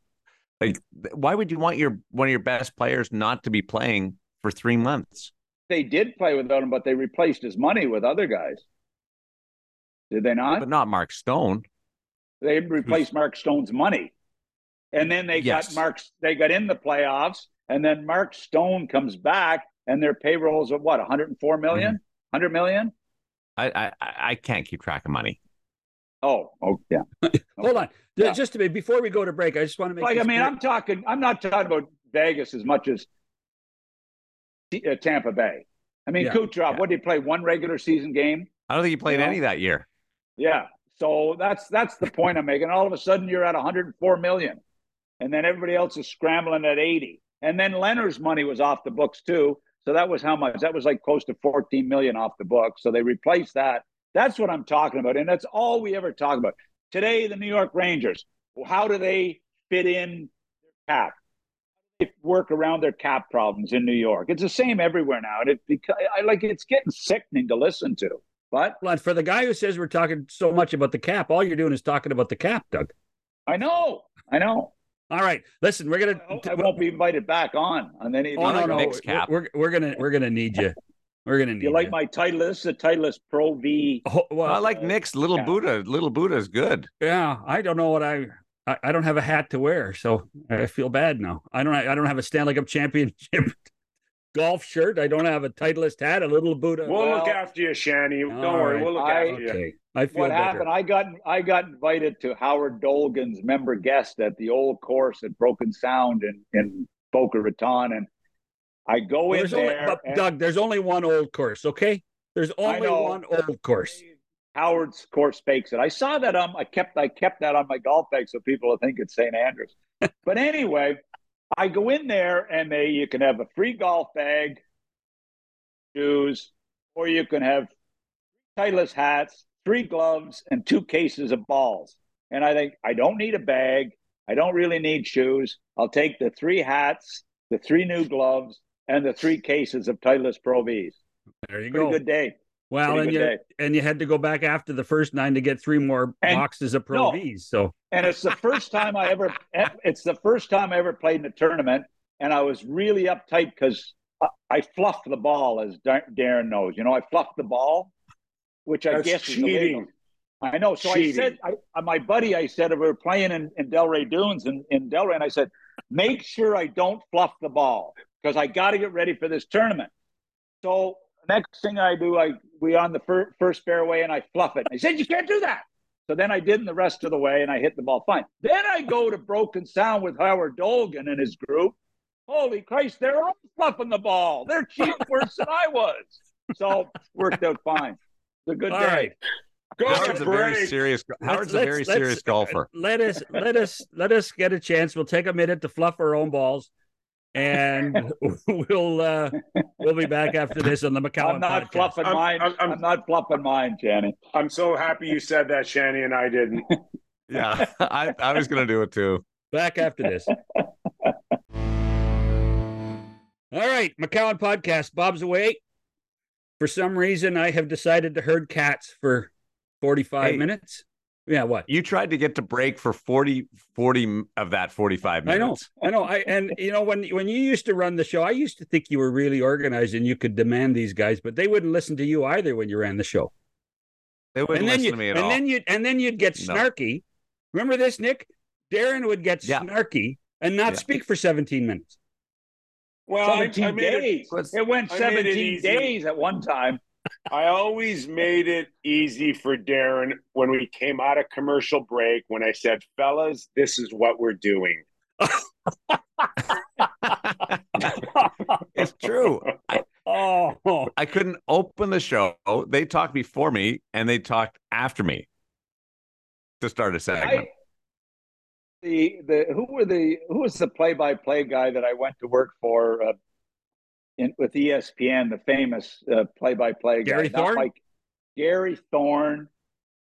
[SPEAKER 4] like, why would you want your one of your best players not to be playing for three months?
[SPEAKER 3] They did play without him, but they replaced his money with other guys. Did they not?
[SPEAKER 4] But not Mark Stone.
[SPEAKER 3] They replaced Mark Stone's money. And then they yes. got Mark they got in the playoffs and then Mark Stone comes back and their payrolls of what 104 million? Mm-hmm. 100 million?
[SPEAKER 4] I, I I can't keep track of money.
[SPEAKER 3] Oh, oh yeah.
[SPEAKER 1] Hold on. Yeah. Just to be before we go to break, I just want to make
[SPEAKER 3] like I mean, clear. I'm talking I'm not talking about Vegas as much as uh, Tampa Bay. I mean, yeah. Kucherov, yeah. what did he play? One regular season game?
[SPEAKER 4] I don't think he played you know? any that year.
[SPEAKER 3] Yeah. So that's that's the point I'm making. All of a sudden you're at 104 million. And then everybody else is scrambling at 80. And then Leonard's money was off the books too. So that was how much? That was like close to 14 million off the books. So they replaced that. That's what I'm talking about. And that's all we ever talk about. Today, the New York Rangers, how do they fit in their cap? They work around their cap problems in New York. It's the same everywhere now. And it because I like it's getting sickening to listen to. But
[SPEAKER 1] for the guy who says we're talking so much about the cap, all you're doing is talking about the cap, Doug.
[SPEAKER 3] I know. I know.
[SPEAKER 1] All right, listen, we're gonna.
[SPEAKER 3] I won't be invited back on on any.
[SPEAKER 1] Oh no, no, Nick's cap. We're, we're gonna we're gonna need you. We're gonna need.
[SPEAKER 3] You You like you. my Titleist? The Titleist Pro V.
[SPEAKER 4] Oh, well, I like Nick's Little yeah. Buddha. Little Buddha is good.
[SPEAKER 1] Yeah, I don't know what I, I. I don't have a hat to wear, so I feel bad now. I don't. I don't have a Stanley Cup championship golf shirt. I don't have a Titleist hat. A little boot. Of,
[SPEAKER 5] we'll, well look after you, Shanny. Don't worry. Right. We'll look I, after okay. you.
[SPEAKER 1] I feel
[SPEAKER 3] what
[SPEAKER 1] better.
[SPEAKER 3] happened? I got I got invited to Howard Dolgon's member guest at the old course at Broken Sound in in Boca Raton, and I go well, in there.
[SPEAKER 1] Only, and, Doug, there's only one old course. Okay, there's only one old course.
[SPEAKER 3] Howard's course fakes it. I saw that um I kept I kept that on my golf bag so people will think it's St. Andrews. but anyway, I go in there and they you can have a free golf bag, shoes, or you can have Titleist hats, three gloves, and two cases of balls. And I think I don't need a bag. I don't really need shoes. I'll take the three hats, the three new gloves, and the three cases of Titleist Pro V's.
[SPEAKER 1] There you
[SPEAKER 3] Pretty
[SPEAKER 1] go.
[SPEAKER 3] Good day.
[SPEAKER 1] Well, and you day. and you had to go back after the first nine to get three more and, boxes of Pro no, V's. So
[SPEAKER 3] and it's the first time I ever it's the first time I ever played in a tournament, and I was really uptight because I, I fluffed the ball, as Daren knows. You know, I fluffed the ball, which I
[SPEAKER 5] That's
[SPEAKER 3] guess
[SPEAKER 5] cheating.
[SPEAKER 3] I know. So cheating. I said, I, my buddy, I said, if we were playing in, in Delray Dunes in, in Delray, and I said, make sure I don't fluff the ball because I got to get ready for this tournament. So next thing I do, I we on the fir- first fairway and I fluff it. I said, you can't do that. So then I didn't the rest of the way and I hit the ball fine. Then I go to Broken Sound with Howard Dolgon and his group. Holy Christ, they're all fluffing the ball. They're cheating worse than I was. So worked out fine. It's a good all day. Right.
[SPEAKER 4] Go Howard's a very serious. Howard's let's, a very serious golfer.
[SPEAKER 1] Let us let us let us get a chance. We'll take a minute to fluff our own balls and we'll uh, we'll be back after this on the McCown.
[SPEAKER 3] I'm not
[SPEAKER 1] podcast.
[SPEAKER 3] fluffing I'm, mine. I'm, I'm, I'm, not fluffing mine, Shanny.
[SPEAKER 5] I'm so happy you said that, Shanny, and I didn't.
[SPEAKER 4] yeah, I, I was going to do it too.
[SPEAKER 1] Back after this. All right, McCown podcast. Bob's away. For some reason, I have decided to herd cats for 45 hey, minutes. Yeah, what?
[SPEAKER 4] You tried to get to break for 40, 40 of that 45 minutes.
[SPEAKER 1] I know. I know. I and you know when when you used to run the show, I used to think you were really organized and you could demand these guys, but they wouldn't listen to you either when you ran the show.
[SPEAKER 4] They wouldn't listen
[SPEAKER 1] you,
[SPEAKER 4] to me at
[SPEAKER 1] and
[SPEAKER 4] all.
[SPEAKER 1] Then you'd, and then you'd get snarky. No. Remember this, Nick? Daren would get yeah. snarky and not yeah. speak for 17 minutes.
[SPEAKER 3] Well, 17 I, I days. It, it, went 17 it days at one time.
[SPEAKER 5] I always made it easy for Daren when we came out of commercial break when I said, fellas, this is what we're doing.
[SPEAKER 4] it's true. I, oh, I couldn't open the show. They talked before me and they talked after me to start a segment. I,
[SPEAKER 3] the the who were the who was the play by play guy that I went to work for uh, in, with ESPN, the famous play by play
[SPEAKER 1] guy, Gary Thorne, like
[SPEAKER 3] Gary Thorne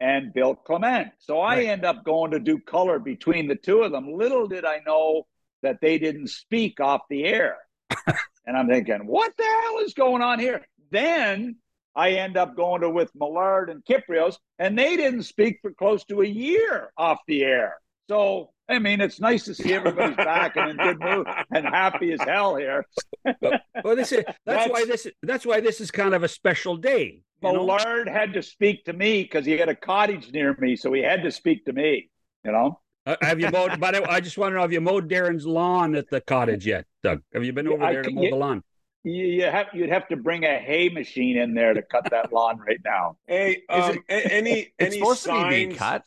[SPEAKER 3] and Bill Clement. So I right. end up going to do color between the two of them. Little did I know that they didn't speak off the air. and I'm thinking, what the hell is going on here? Then I end up going to with Millard and Kypreos, and they didn't speak for close to a year off the air. So I mean, it's nice to see everybody's back and in good mood and happy as hell here.
[SPEAKER 1] well, this is that's, that's, why this that's why this is kind of a special day.
[SPEAKER 3] Millard had to speak to me because he had a cottage near me, so he had to speak to me. You know.
[SPEAKER 1] Uh, have you mowed? but I, I, just want to know: Have you mowed Daren's lawn at the cottage yet, Doug? Have you been over there to mow you, the lawn?
[SPEAKER 3] You, you have you'd have to bring a hay machine in there to cut that lawn right now.
[SPEAKER 5] Hey, um, it, any any signs,
[SPEAKER 4] to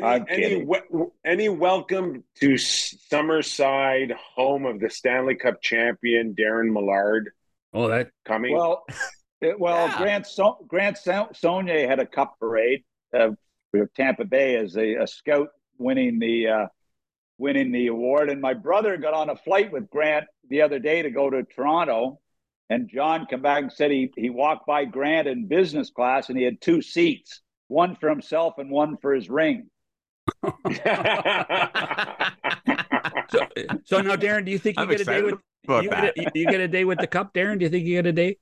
[SPEAKER 4] be being cut?
[SPEAKER 5] Any any, any welcome to Summerside, home of the Stanley Cup champion Daren Millard.
[SPEAKER 1] Oh, that
[SPEAKER 5] coming.
[SPEAKER 3] Well, it, well, yeah. Grant so- Grant so- Saulnier had a cup parade uh, with Tampa Bay as a, a scout winning the uh, winning the award, and my brother got on a flight with Grant the other day to go to Toronto. And John came back and said he, he walked by Grant in business class and he had two seats, one for himself and one for his ring so,
[SPEAKER 1] so now, Daren, do you think you I'm get a day with you get a, you get a day with the cup, Daren? Do you think you get a day?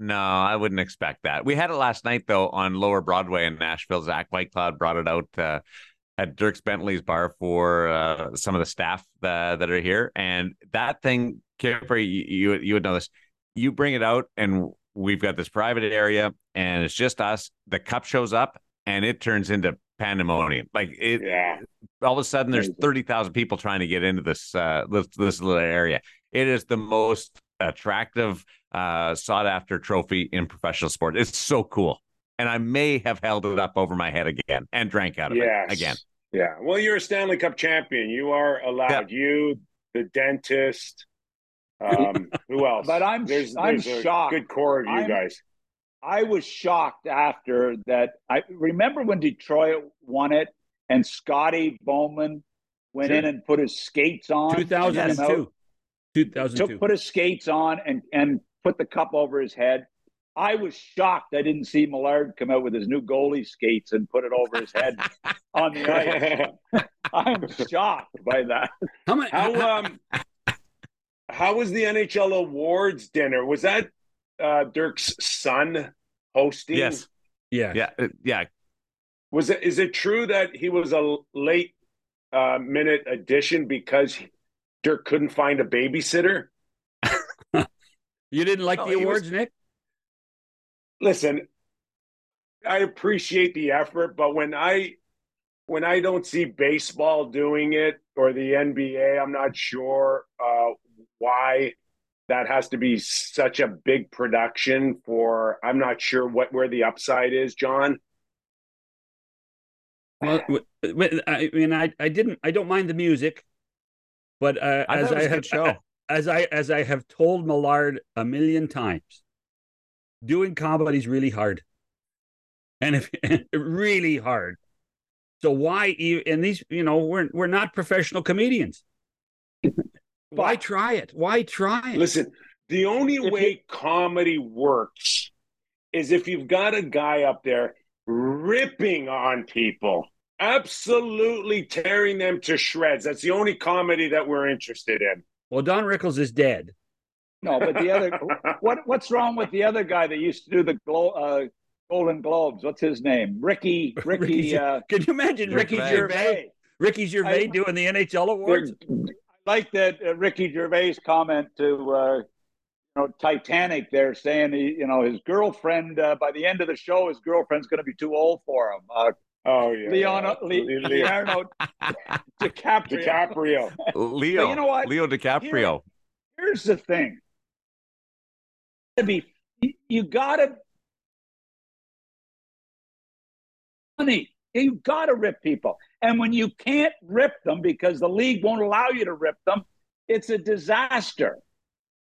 [SPEAKER 4] No, I wouldn't expect that. We had it last night though on Lower Broadway in Nashville. Zach Whitecloud brought it out uh, at Dierks Bentley's bar for uh, some of the staff that, that are here, and that thing, Kipper, you, you you would know this. You bring it out, and we've got this private area and it's just us. The cup shows up and it turns into pandemonium. Like it,
[SPEAKER 5] yeah.
[SPEAKER 4] all of a sudden there's 30,000 people trying to get into this, uh, this, this little area. It is the most attractive, uh, sought after trophy in professional sport. It's so cool. And I may have held it up over my head again and drank out of yes. it again.
[SPEAKER 5] Yeah. Well, you're a Stanley Cup champion. You are allowed. Yeah. You, the dentist, um, who else?
[SPEAKER 3] But I'm there's, I'm there's shocked.
[SPEAKER 5] good core of you I'm, guys.
[SPEAKER 3] I was shocked after that. I remember when Detroit won it and Scotty Bowman went sure. in and put his skates on.
[SPEAKER 1] 2002. 2002.
[SPEAKER 3] Took, put his skates on and, and put the cup over his head. I was shocked I didn't see Millard come out with his new goalie skates and put it over his head on the ice. I'm shocked by that.
[SPEAKER 5] How, many, how, um, how was the NHL awards dinner? Was that uh, Dirk's son hosting?
[SPEAKER 4] Yes.
[SPEAKER 1] Yeah.
[SPEAKER 4] Yeah. Uh, yeah.
[SPEAKER 5] Was it? Is it true that he was a late uh, minute addition because Dirk couldn't find a babysitter?
[SPEAKER 1] you didn't like no, the awards, was, Nick?
[SPEAKER 5] Listen, I appreciate the effort, but when I when I don't see baseball doing it or the NBA, I'm not sure uh, why that has to be such a big production for i'm not sure what where the upside is john.
[SPEAKER 1] Well i mean i i didn't i don't mind the music but uh, I as i have show. as i as i have told millard a million times doing comedy is really hard. And if really hard. So why and these you know we're we're not professional comedians why try it? Why try it?
[SPEAKER 5] Listen, the only if way you... comedy works is if you've got a guy up there ripping on people, absolutely tearing them to shreds. That's the only comedy that we're interested in.
[SPEAKER 1] Well, Don Rickles is dead.
[SPEAKER 3] No, but the other what what's wrong with the other guy that used to do the glow, uh, Golden Globes? What's his name? Ricky. Ricky.
[SPEAKER 1] Ricky uh, can you imagine Ricky Gervais? Gervais? Ricky Gervais I, doing the NHL awards
[SPEAKER 3] like that uh, Ricky Gervais comment to uh, you know Titanic. There saying he, you know his girlfriend uh, by the end of the show, his girlfriend's going to be too old for him. Uh,
[SPEAKER 5] oh yeah,
[SPEAKER 3] Leon,
[SPEAKER 5] yeah.
[SPEAKER 3] Le- Leonardo DiCaprio.
[SPEAKER 5] DiCaprio.
[SPEAKER 4] Leo. But you know what? Leo DiCaprio.
[SPEAKER 3] Here, here's the thing. To be, you gotta. Money. You got to rip people. And when you can't rip them because the league won't allow you to rip them, it's a disaster.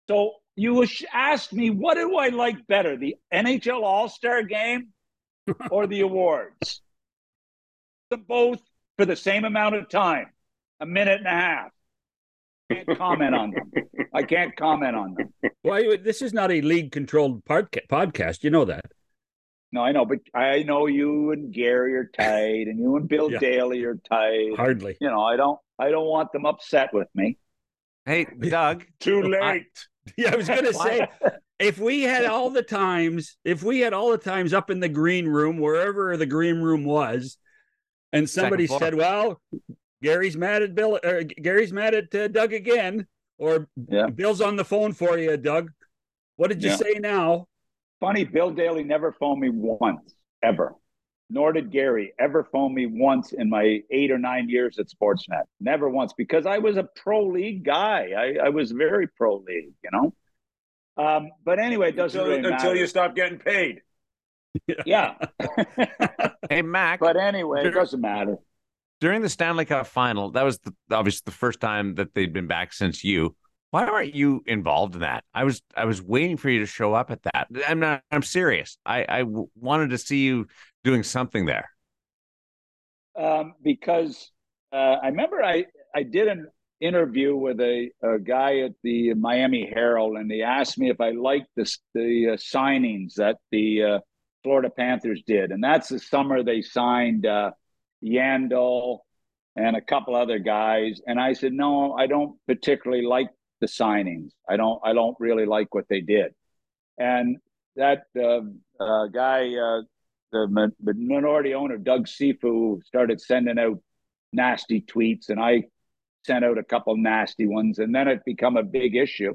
[SPEAKER 3] So you asked me, what do I like better, the NHL All Star game or the awards? Them both for the same amount of time, a minute and a half. I can't comment on them. I can't comment on them.
[SPEAKER 1] Well, this is not a league controlled podcast. You know that.
[SPEAKER 3] No, I know, but I know you and Gary are tight, and you and Bill yeah. Daly are tight.
[SPEAKER 1] Hardly.
[SPEAKER 3] You know, I don't. I don't want them upset with me.
[SPEAKER 4] Hey, Doug.
[SPEAKER 5] Too late. I,
[SPEAKER 1] yeah, I was going to say, if we had all the times, if we had all the times up in the green room, wherever the green room was, and somebody said, "Well, Gary's mad at Bill. Or Gary's mad at uh, Doug again," or yeah. "Bill's on the phone for you, Doug." What did you yeah. say now?
[SPEAKER 3] Funny, Bill Daly never phoned me once, ever. Nor did Gary ever phone me once in my eight or nine years at Sportsnet. Never once, because I was a pro league guy. I, I was very pro league, you know. Um, but anyway, it doesn't
[SPEAKER 5] until,
[SPEAKER 3] really
[SPEAKER 5] until you stop getting paid.
[SPEAKER 3] Yeah.
[SPEAKER 4] hey, Mac.
[SPEAKER 3] But anyway, it doesn't matter.
[SPEAKER 4] During the Stanley Cup final, that was the, obviously the first time that they'd been back since you. Why weren't you involved in that? I was I was waiting for you to show up at that. I'm not. I'm serious. I I wanted to see you doing something there.
[SPEAKER 3] Um, because uh, I remember I I did an interview with a, a guy at the Miami Herald, and he asked me if I liked the the uh, signings that the uh, Florida Panthers did, and that's the summer they signed uh, Yandle and a couple other guys, and I said no, I don't particularly like the signings. I don't I don't really like what they did, and that uh, uh, guy, uh, the, the minority owner Doug Cifu, started sending out nasty tweets, and I sent out a couple nasty ones, and then it become a big issue.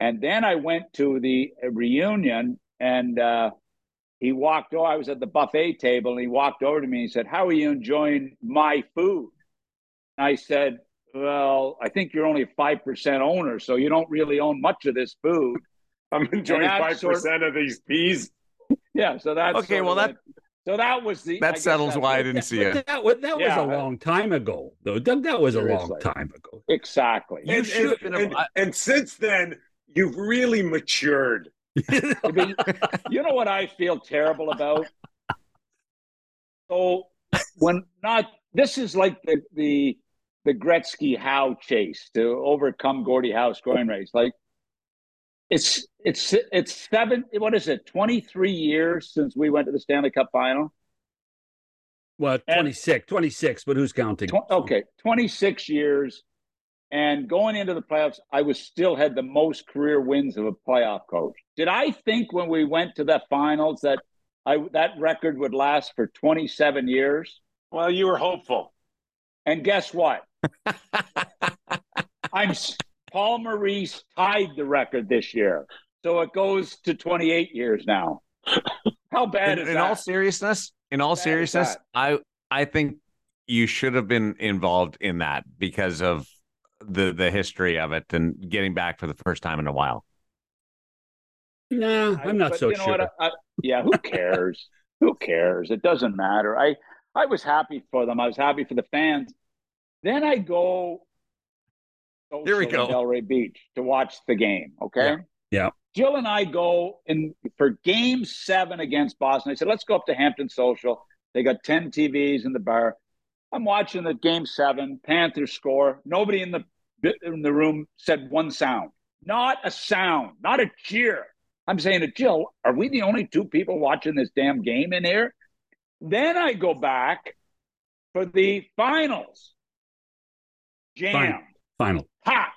[SPEAKER 3] And then I went to the reunion, and uh, he walked. Oh, I was at the buffet table, and he walked over to me and he said, "How are you enjoying my food?" And I said, well, I think you're only a 5% owner, so you don't really own much of this food.
[SPEAKER 5] I'm enjoying 5% sort of, of these peas.
[SPEAKER 3] Yeah, so that's
[SPEAKER 4] okay. Well, that
[SPEAKER 3] so that was the
[SPEAKER 4] that settles why I didn't see it.
[SPEAKER 1] That, was, that yeah, was a long time ago, though. Doug, that was seriously. a long time ago.
[SPEAKER 3] Exactly.
[SPEAKER 5] You and, should, and, and, and since then, you've really matured.
[SPEAKER 3] you know what I feel terrible about? So when not this is like the the the Gretzky Howe chase to overcome Gordie Howe scoring race. Like it's it's it's seven. What is it? Twenty three years since we went to the Stanley Cup final.
[SPEAKER 1] Well, 26, 26, but who's counting?
[SPEAKER 3] Tw- okay, 26 years. And going into the playoffs, I was still had the most career wins of a playoff coach. Did I think when we went to the finals that I that record would last for 27 years?
[SPEAKER 5] Well, you were hopeful.
[SPEAKER 3] And guess what? I'm Paul Maurice tied the record this year. So it goes to 28 years now. How bad
[SPEAKER 4] in,
[SPEAKER 3] is
[SPEAKER 4] in
[SPEAKER 3] that?
[SPEAKER 4] all seriousness, in all seriousness, I I think you should have been involved in that because of the the history of it and getting back for the first time in a while.
[SPEAKER 1] No, I'm not I, so you know sure.
[SPEAKER 3] I, yeah, who cares? who cares? It doesn't matter. I I was happy for them. I was happy for the fans. Then I go.
[SPEAKER 4] Here we go.
[SPEAKER 3] Delray Beach to watch the game. Okay.
[SPEAKER 1] Yeah. yeah.
[SPEAKER 3] Jill and I go in for game seven against Boston. I said, let's go up to Hampton Social. They got 10 TVs in the bar. I'm watching the game seven, Panthers score. Nobody in the in the room said one sound. Not a sound, not a cheer. I'm saying to Jill, are we the only two people watching this damn game in here? Then I go back for the finals. Jammed.
[SPEAKER 1] Final.
[SPEAKER 3] hot,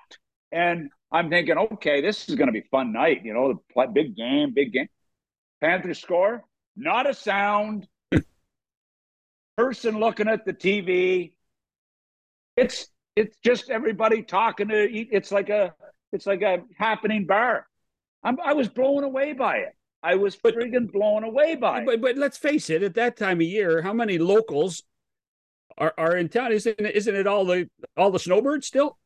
[SPEAKER 3] And I'm thinking, okay, this is going to be fun night. You know, the big game, big game. Panthers score, not a sound. Person looking at the TV. It's it's just everybody talking to. It's like a it's like a happening bar. I'm, I was blown away by it. I was but, friggin' blown away by
[SPEAKER 1] it. But, but let's face it, at that time of year, how many locals are, are in town? Isn't it, isn't it all the all the snowbirds still?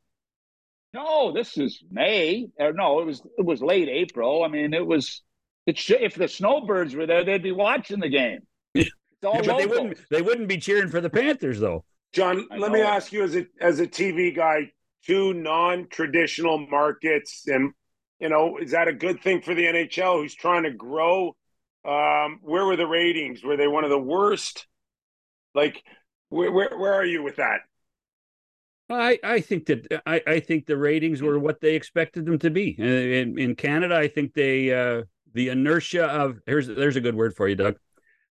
[SPEAKER 3] No, this is May. Or no, it was it was late April. I mean, it was. It sh- if the snowbirds were there, they'd be watching the game.
[SPEAKER 1] Yeah, but they wouldn't. They wouldn't be cheering for the Panthers, though.
[SPEAKER 5] John, I let know. me ask you as a as a TV guy, two non-traditional markets, and you know, is that a good thing for the NHL, who's trying to grow? Um, where were the ratings? Were they one of the worst? Like, where where, where are you with that?
[SPEAKER 1] I, I think that I, I think the ratings were what they expected them to be. In, in Canada, I think they uh, the inertia of here's there's a good word for you, Doug.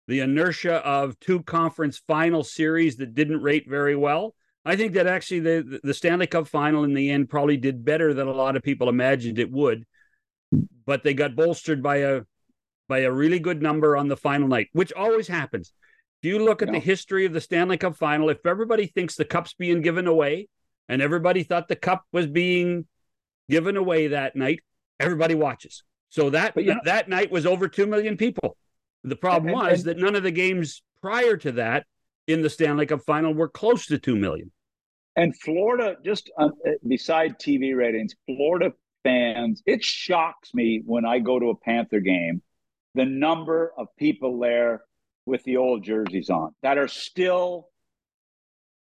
[SPEAKER 1] The inertia of two conference final series that didn't rate very well. I think that actually the the Stanley Cup final in the end probably did better than a lot of people imagined it would, but they got bolstered by a by a really good number on the final night, which always happens. If you look at the history of the Stanley Cup final, if everybody thinks the cup's being given away and everybody thought the cup was being given away that night, everybody watches. So that know, that night was over 2 million people. The problem and, was and, that none of the games prior to that in the Stanley Cup final were close to 2 million.
[SPEAKER 3] And Florida, just uh, beside TV ratings, Florida fans, it shocks me when I go to a Panther game, the number of people there with the old jerseys on that are still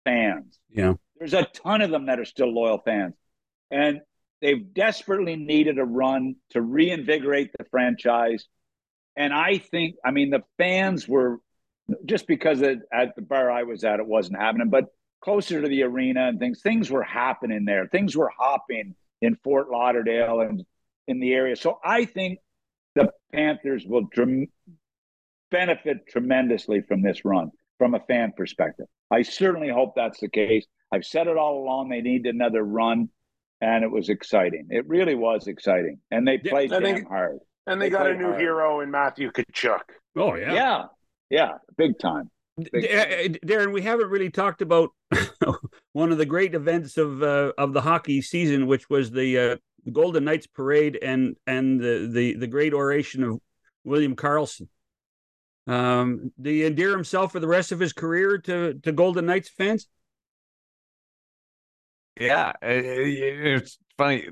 [SPEAKER 3] fans.
[SPEAKER 1] Yeah.
[SPEAKER 3] There's a ton of them that are still loyal fans. And they've desperately needed a run to reinvigorate the franchise. And I think, I mean, the fans were just because it, at the bar I was at, it wasn't happening, but closer to the arena and things, things were happening there. Things were hopping in Fort Lauderdale and in the area. So I think the Panthers will dram- benefit tremendously from this run from a fan perspective. I certainly hope that's the case. I've said it all along. They need another run, and it was exciting. It really was exciting, and they played yeah, damn think, hard.
[SPEAKER 5] And they, they got a new hard. hero in Matthew Tkachuk.
[SPEAKER 1] Oh yeah,
[SPEAKER 3] yeah, yeah, big time. Big
[SPEAKER 1] time. Uh, Daren, we haven't really talked about one of the great events of uh, of the hockey season, which was the uh, Golden Knights parade and and the, the the great oration of William Karlsson. Um, do you endear himself for the rest of his career to to Golden Knights fans?
[SPEAKER 4] Yeah, it's funny.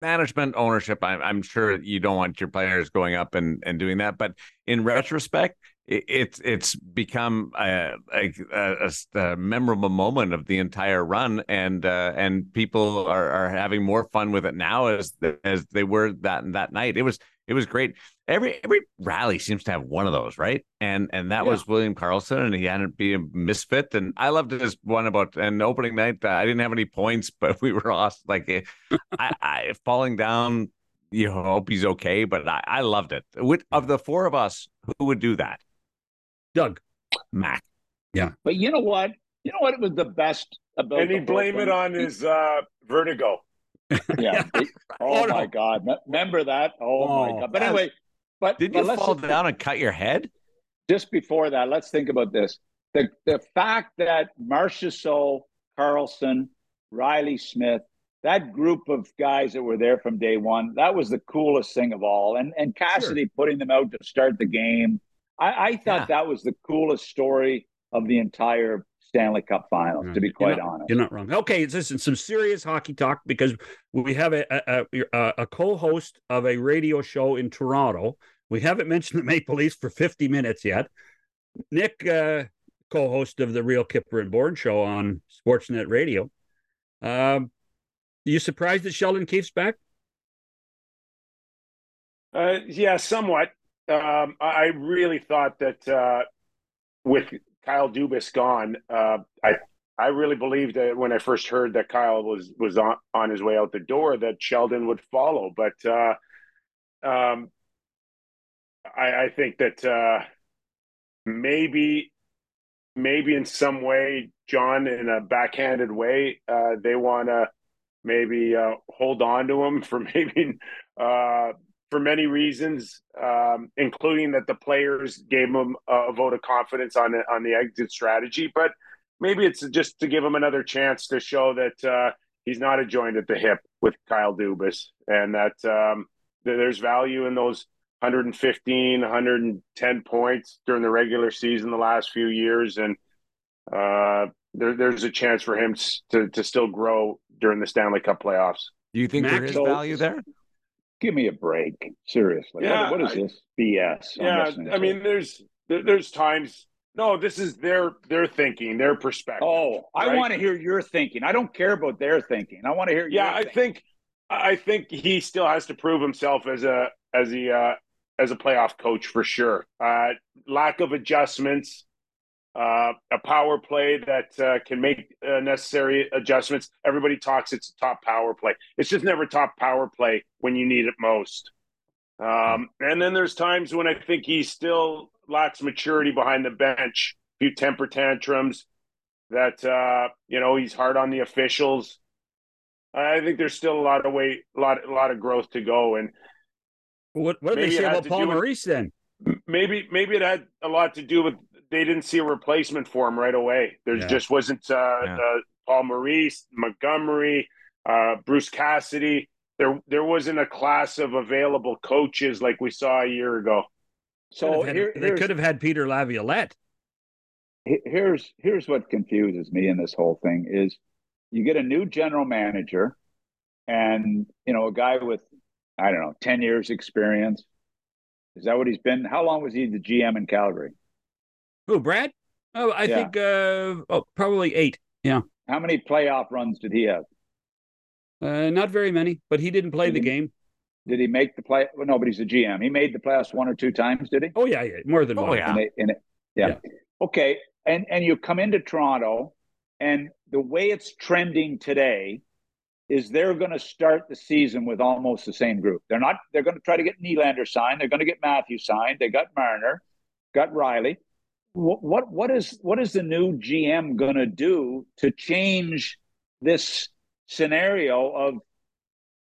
[SPEAKER 4] Management ownership. I'm, I'm sure you don't want your players going up and, and doing that, but in retrospect, it's it's become a, a, a, a, memorable moment of the entire run, and uh, and people are, are having more fun with it now as as they were that that night. It was it was great. Every every rally seems to have one of those, right? And and that yeah. was William Karlsson, and he hadn't been a misfit. And I loved his one about an opening night. Uh, I didn't have any points, but we were lost. Like eh, I, I falling down. You hope he's okay, but I, I loved it. With, of the four of us, who would do that?
[SPEAKER 1] Doug.
[SPEAKER 4] Mac.
[SPEAKER 1] Yeah.
[SPEAKER 3] But you know what? You know what It was the best about
[SPEAKER 5] And he blame it on his uh, vertigo.
[SPEAKER 3] Yeah. oh, oh my God. Remember that? Oh, oh, my God. But anyway, but
[SPEAKER 4] did
[SPEAKER 3] but
[SPEAKER 4] you fall down and cut your head?
[SPEAKER 3] Just before that, let's think about this. The the fact that Marchessault, Karlsson, Reilly Smith, that group of guys that were there from day one, that was the coolest thing of all. And and Cassidy sure. putting them out to start the game I, I thought yeah. that was the coolest story of the entire Stanley Cup Finals. To be quite
[SPEAKER 1] you're
[SPEAKER 3] not, honest,
[SPEAKER 1] you're not wrong. Okay, this is some serious hockey talk because we have a a, a, a co-host of a radio show in Toronto. We haven't mentioned the Maple Leafs for 50 minutes yet. Nick, uh, co-host of the Real Kyper and Bourne show on Sportsnet Radio. Um, you surprised that Sheldon Keefe's back?
[SPEAKER 5] Uh, yeah, somewhat. Um, I really thought that uh, with Kyle Dubas gone, uh, I I really believed that when I first heard that Kyle was was on, on his way out the door that Sheldon would follow. But uh, um, I, I think that uh, maybe maybe in some way, John, in a backhanded way, uh, they want to maybe uh, hold on to him for maybe uh, for many reasons, um, including that the players gave him a vote of confidence on the, on the exit strategy. But maybe it's just to give him another chance to show that uh, he's not a joint at the hip with Kyle Dubas, and that um, there's value in those 115, 110 points during the regular season the last few years, and uh, there, there's a chance for him to to still grow during the Stanley Cup playoffs.
[SPEAKER 4] Do you think Max, there is value there?
[SPEAKER 3] Give me a break. Seriously. Yeah, what, what is I, this BS?
[SPEAKER 5] Yeah, I mean, there's there's times. No, this is their their thinking, their perspective.
[SPEAKER 3] Oh, I want to hear your thinking. I don't care about their thinking. I want to hear.
[SPEAKER 5] Yeah, I think I think he still has to prove himself as a as a uh, as a playoff coach for sure. Uh, lack of adjustments uh, a power play that uh, can make uh, necessary adjustments. Everybody talks it's a top power play. It's just never top power play when you need it most. Um, and then there's times when I think he still lacks maturity behind the bench. A few temper tantrums that uh, you know he's hard on the officials. I think there's still a lot of way, a lot, a lot of growth to go. And
[SPEAKER 1] what, what did they say about Paul Maurice then?
[SPEAKER 5] Maybe, maybe it had a lot to do with they didn't see a replacement for him right away. There yeah. just wasn't uh, yeah. uh, Paul Maurice, Montgomery, uh, Bruce Cassidy. There, there wasn't a class of available coaches like we saw a year ago.
[SPEAKER 1] So had, here, they could have had Peter Laviolette.
[SPEAKER 3] Here's here's what confuses me in this whole thing is you get a new general manager and you know a guy with I don't know 10 years experience is that what he's been how long was he the GM in Calgary
[SPEAKER 1] who, Brad? Oh, I yeah. think uh, oh, probably eight. Yeah.
[SPEAKER 3] How many playoff runs did he have?
[SPEAKER 1] Uh, not very many, but he didn't play did the
[SPEAKER 3] he,
[SPEAKER 1] game.
[SPEAKER 3] Did he make the play? Well, no, but he's a GM. He made the playoffs one or two times, did he?
[SPEAKER 1] Oh yeah, yeah, more than oh, one.
[SPEAKER 3] Yeah. In it, in it, yeah. yeah. Okay, and and you come into Toronto, and the way it's trending today is they're going to start the season with almost the same group. They're not. They're going to try to get Nylander signed. They're going to get Matthew signed. They got Marner, got Rielly what what is what is the new GM going to do to change this scenario of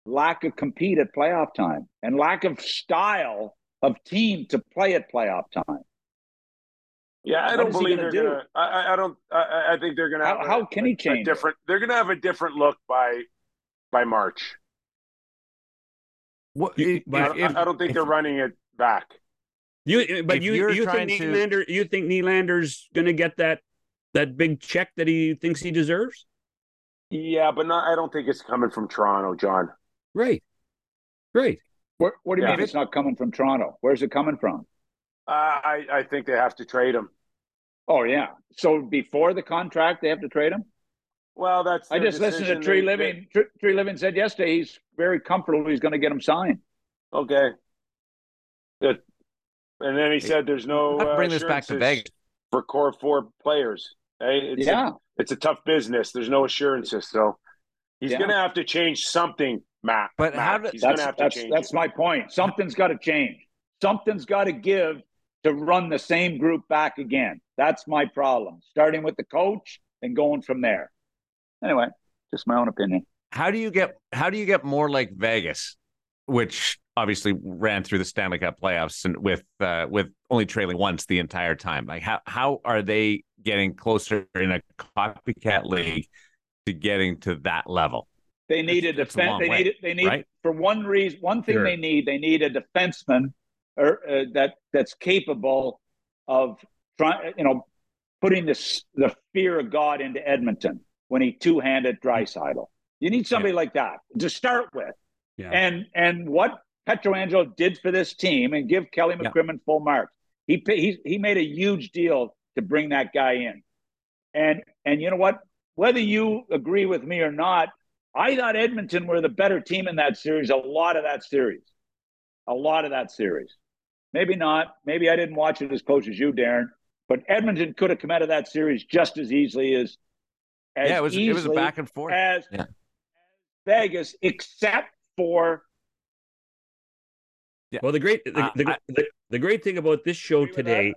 [SPEAKER 3] lack of compete at playoff time and lack of style of team to play at playoff time?
[SPEAKER 5] Yeah, I don't believe they're gonna. I, I don't. I, I think they're gonna.
[SPEAKER 3] How,
[SPEAKER 5] a,
[SPEAKER 3] how can he change?
[SPEAKER 5] different. They're gonna have a different look by by March.
[SPEAKER 1] What? If,
[SPEAKER 5] I, if, I don't think if, they're running it back.
[SPEAKER 1] You, but if you you think Nylander, to... you think Nylander's going to get that that big check that he thinks he deserves?
[SPEAKER 5] Yeah, but not. I don't think it's coming from Toronto, John.
[SPEAKER 1] Right. Right.
[SPEAKER 3] What, what do you yeah. mean it's not coming from Toronto? Where's it coming from?
[SPEAKER 5] Uh, I I think they have to trade him.
[SPEAKER 3] Oh yeah. So before the contract, they have to trade him.
[SPEAKER 5] Well, that's.
[SPEAKER 3] I just listened to Treliving. Tree, Living said yesterday he's very comfortable. He's going to get him signed.
[SPEAKER 5] Okay. Good. And then he said there's no.
[SPEAKER 4] Uh, bring this back to Vegas
[SPEAKER 5] for core four players. Hey, it's yeah, a, it's a tough business. There's no assurances, so he's yeah. going to have to change something, Matt.
[SPEAKER 4] But
[SPEAKER 5] Matt,
[SPEAKER 4] how do,
[SPEAKER 5] he's
[SPEAKER 3] going to have to change. That's my point. Something's got to change. Something's got to give to run the same group back again. That's my problem. Starting with the coach and going from there. Anyway, just my own opinion.
[SPEAKER 4] How do you get how do you get more like Vegas, which obviously ran through the Stanley Cup playoffs and with uh, with only trailing once the entire time? Like how how are they getting closer in a copycat league to getting to that level?
[SPEAKER 3] They need a defense. They need they need right? for one reason. One thing sure. they need they need a defenseman or uh, that that's capable of trying you know putting this the fear of God into Edmonton when he two handed Draisaitl. You need somebody yeah. like that to start with. Yeah. And and what Pietrangelo did for this team and give Kelly McCrimmon yeah. full marks. He, he he made a huge deal to bring that guy in. And and you know what? Whether you agree with me or not, I thought Edmonton were the better team in that series. A lot of that series, a lot of that series. Maybe not. Maybe I didn't watch it as close as you, Daren. But Edmonton could have come out of that series just as easily as
[SPEAKER 4] yeah, it was it was a back and forth
[SPEAKER 3] as,
[SPEAKER 4] yeah.
[SPEAKER 3] Vegas, except for.
[SPEAKER 1] Yeah. Well, the great the, uh, the, I, the, the, great thing about this show today,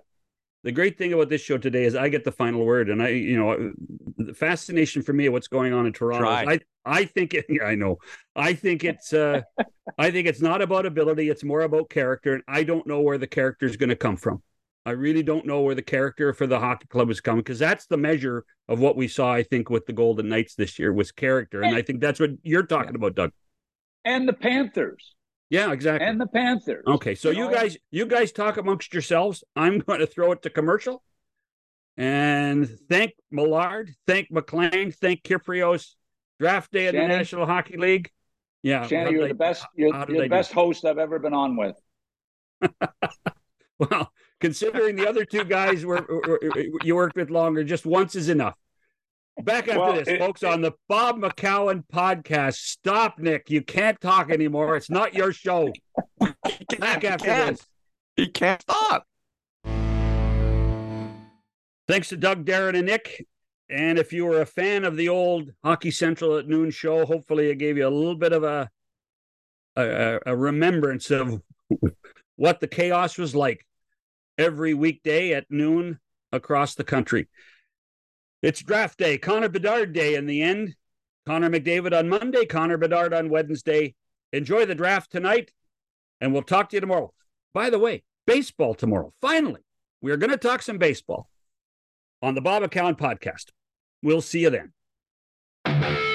[SPEAKER 1] the great thing about this show today is I get the final word, and I you know the fascination for me of what's going on in Toronto. I I think it, I know I think it's uh I think it's not about ability; it's more about character, and I don't know where the character is going to come from. I really don't know where the character for the hockey club is coming because that's the measure of what we saw, I think, with the Golden Knights this year was character. And, and I think that's what you're talking yeah. about, Doug.
[SPEAKER 3] And the Panthers.
[SPEAKER 1] Yeah, exactly.
[SPEAKER 3] And the Panthers.
[SPEAKER 1] Okay, so you, know, guys, you guys talk amongst yourselves. I'm going to throw it to commercial. And thank Millard, thank MacLean, thank Kypreos. Draft day of the National Hockey League. Yeah,
[SPEAKER 3] Shanny, you're they, the best. You're, you're the best do? host I've ever been on with.
[SPEAKER 1] well, considering the other two guys were, were, you worked with longer, just once is enough. Back after well, this, it, folks, it, on the Bob McCown podcast. Stop, Nick. You can't talk anymore. It's not your show. Back after this.
[SPEAKER 4] He can't stop.
[SPEAKER 1] Thanks to Doug, Daren, and Nick. And if you were a fan of the old Hockey Central at noon show, hopefully it gave you a little bit of a a, a remembrance of what the chaos was like every weekday at noon across the country. It's draft day, Connor Bedard day in the end. Connor McDavid on Monday, Connor Bedard on Wednesday. Enjoy the draft tonight, and we'll talk to you tomorrow. By the way, baseball tomorrow. Finally, we are going to talk some baseball on the Bob McCown podcast. We'll see you then.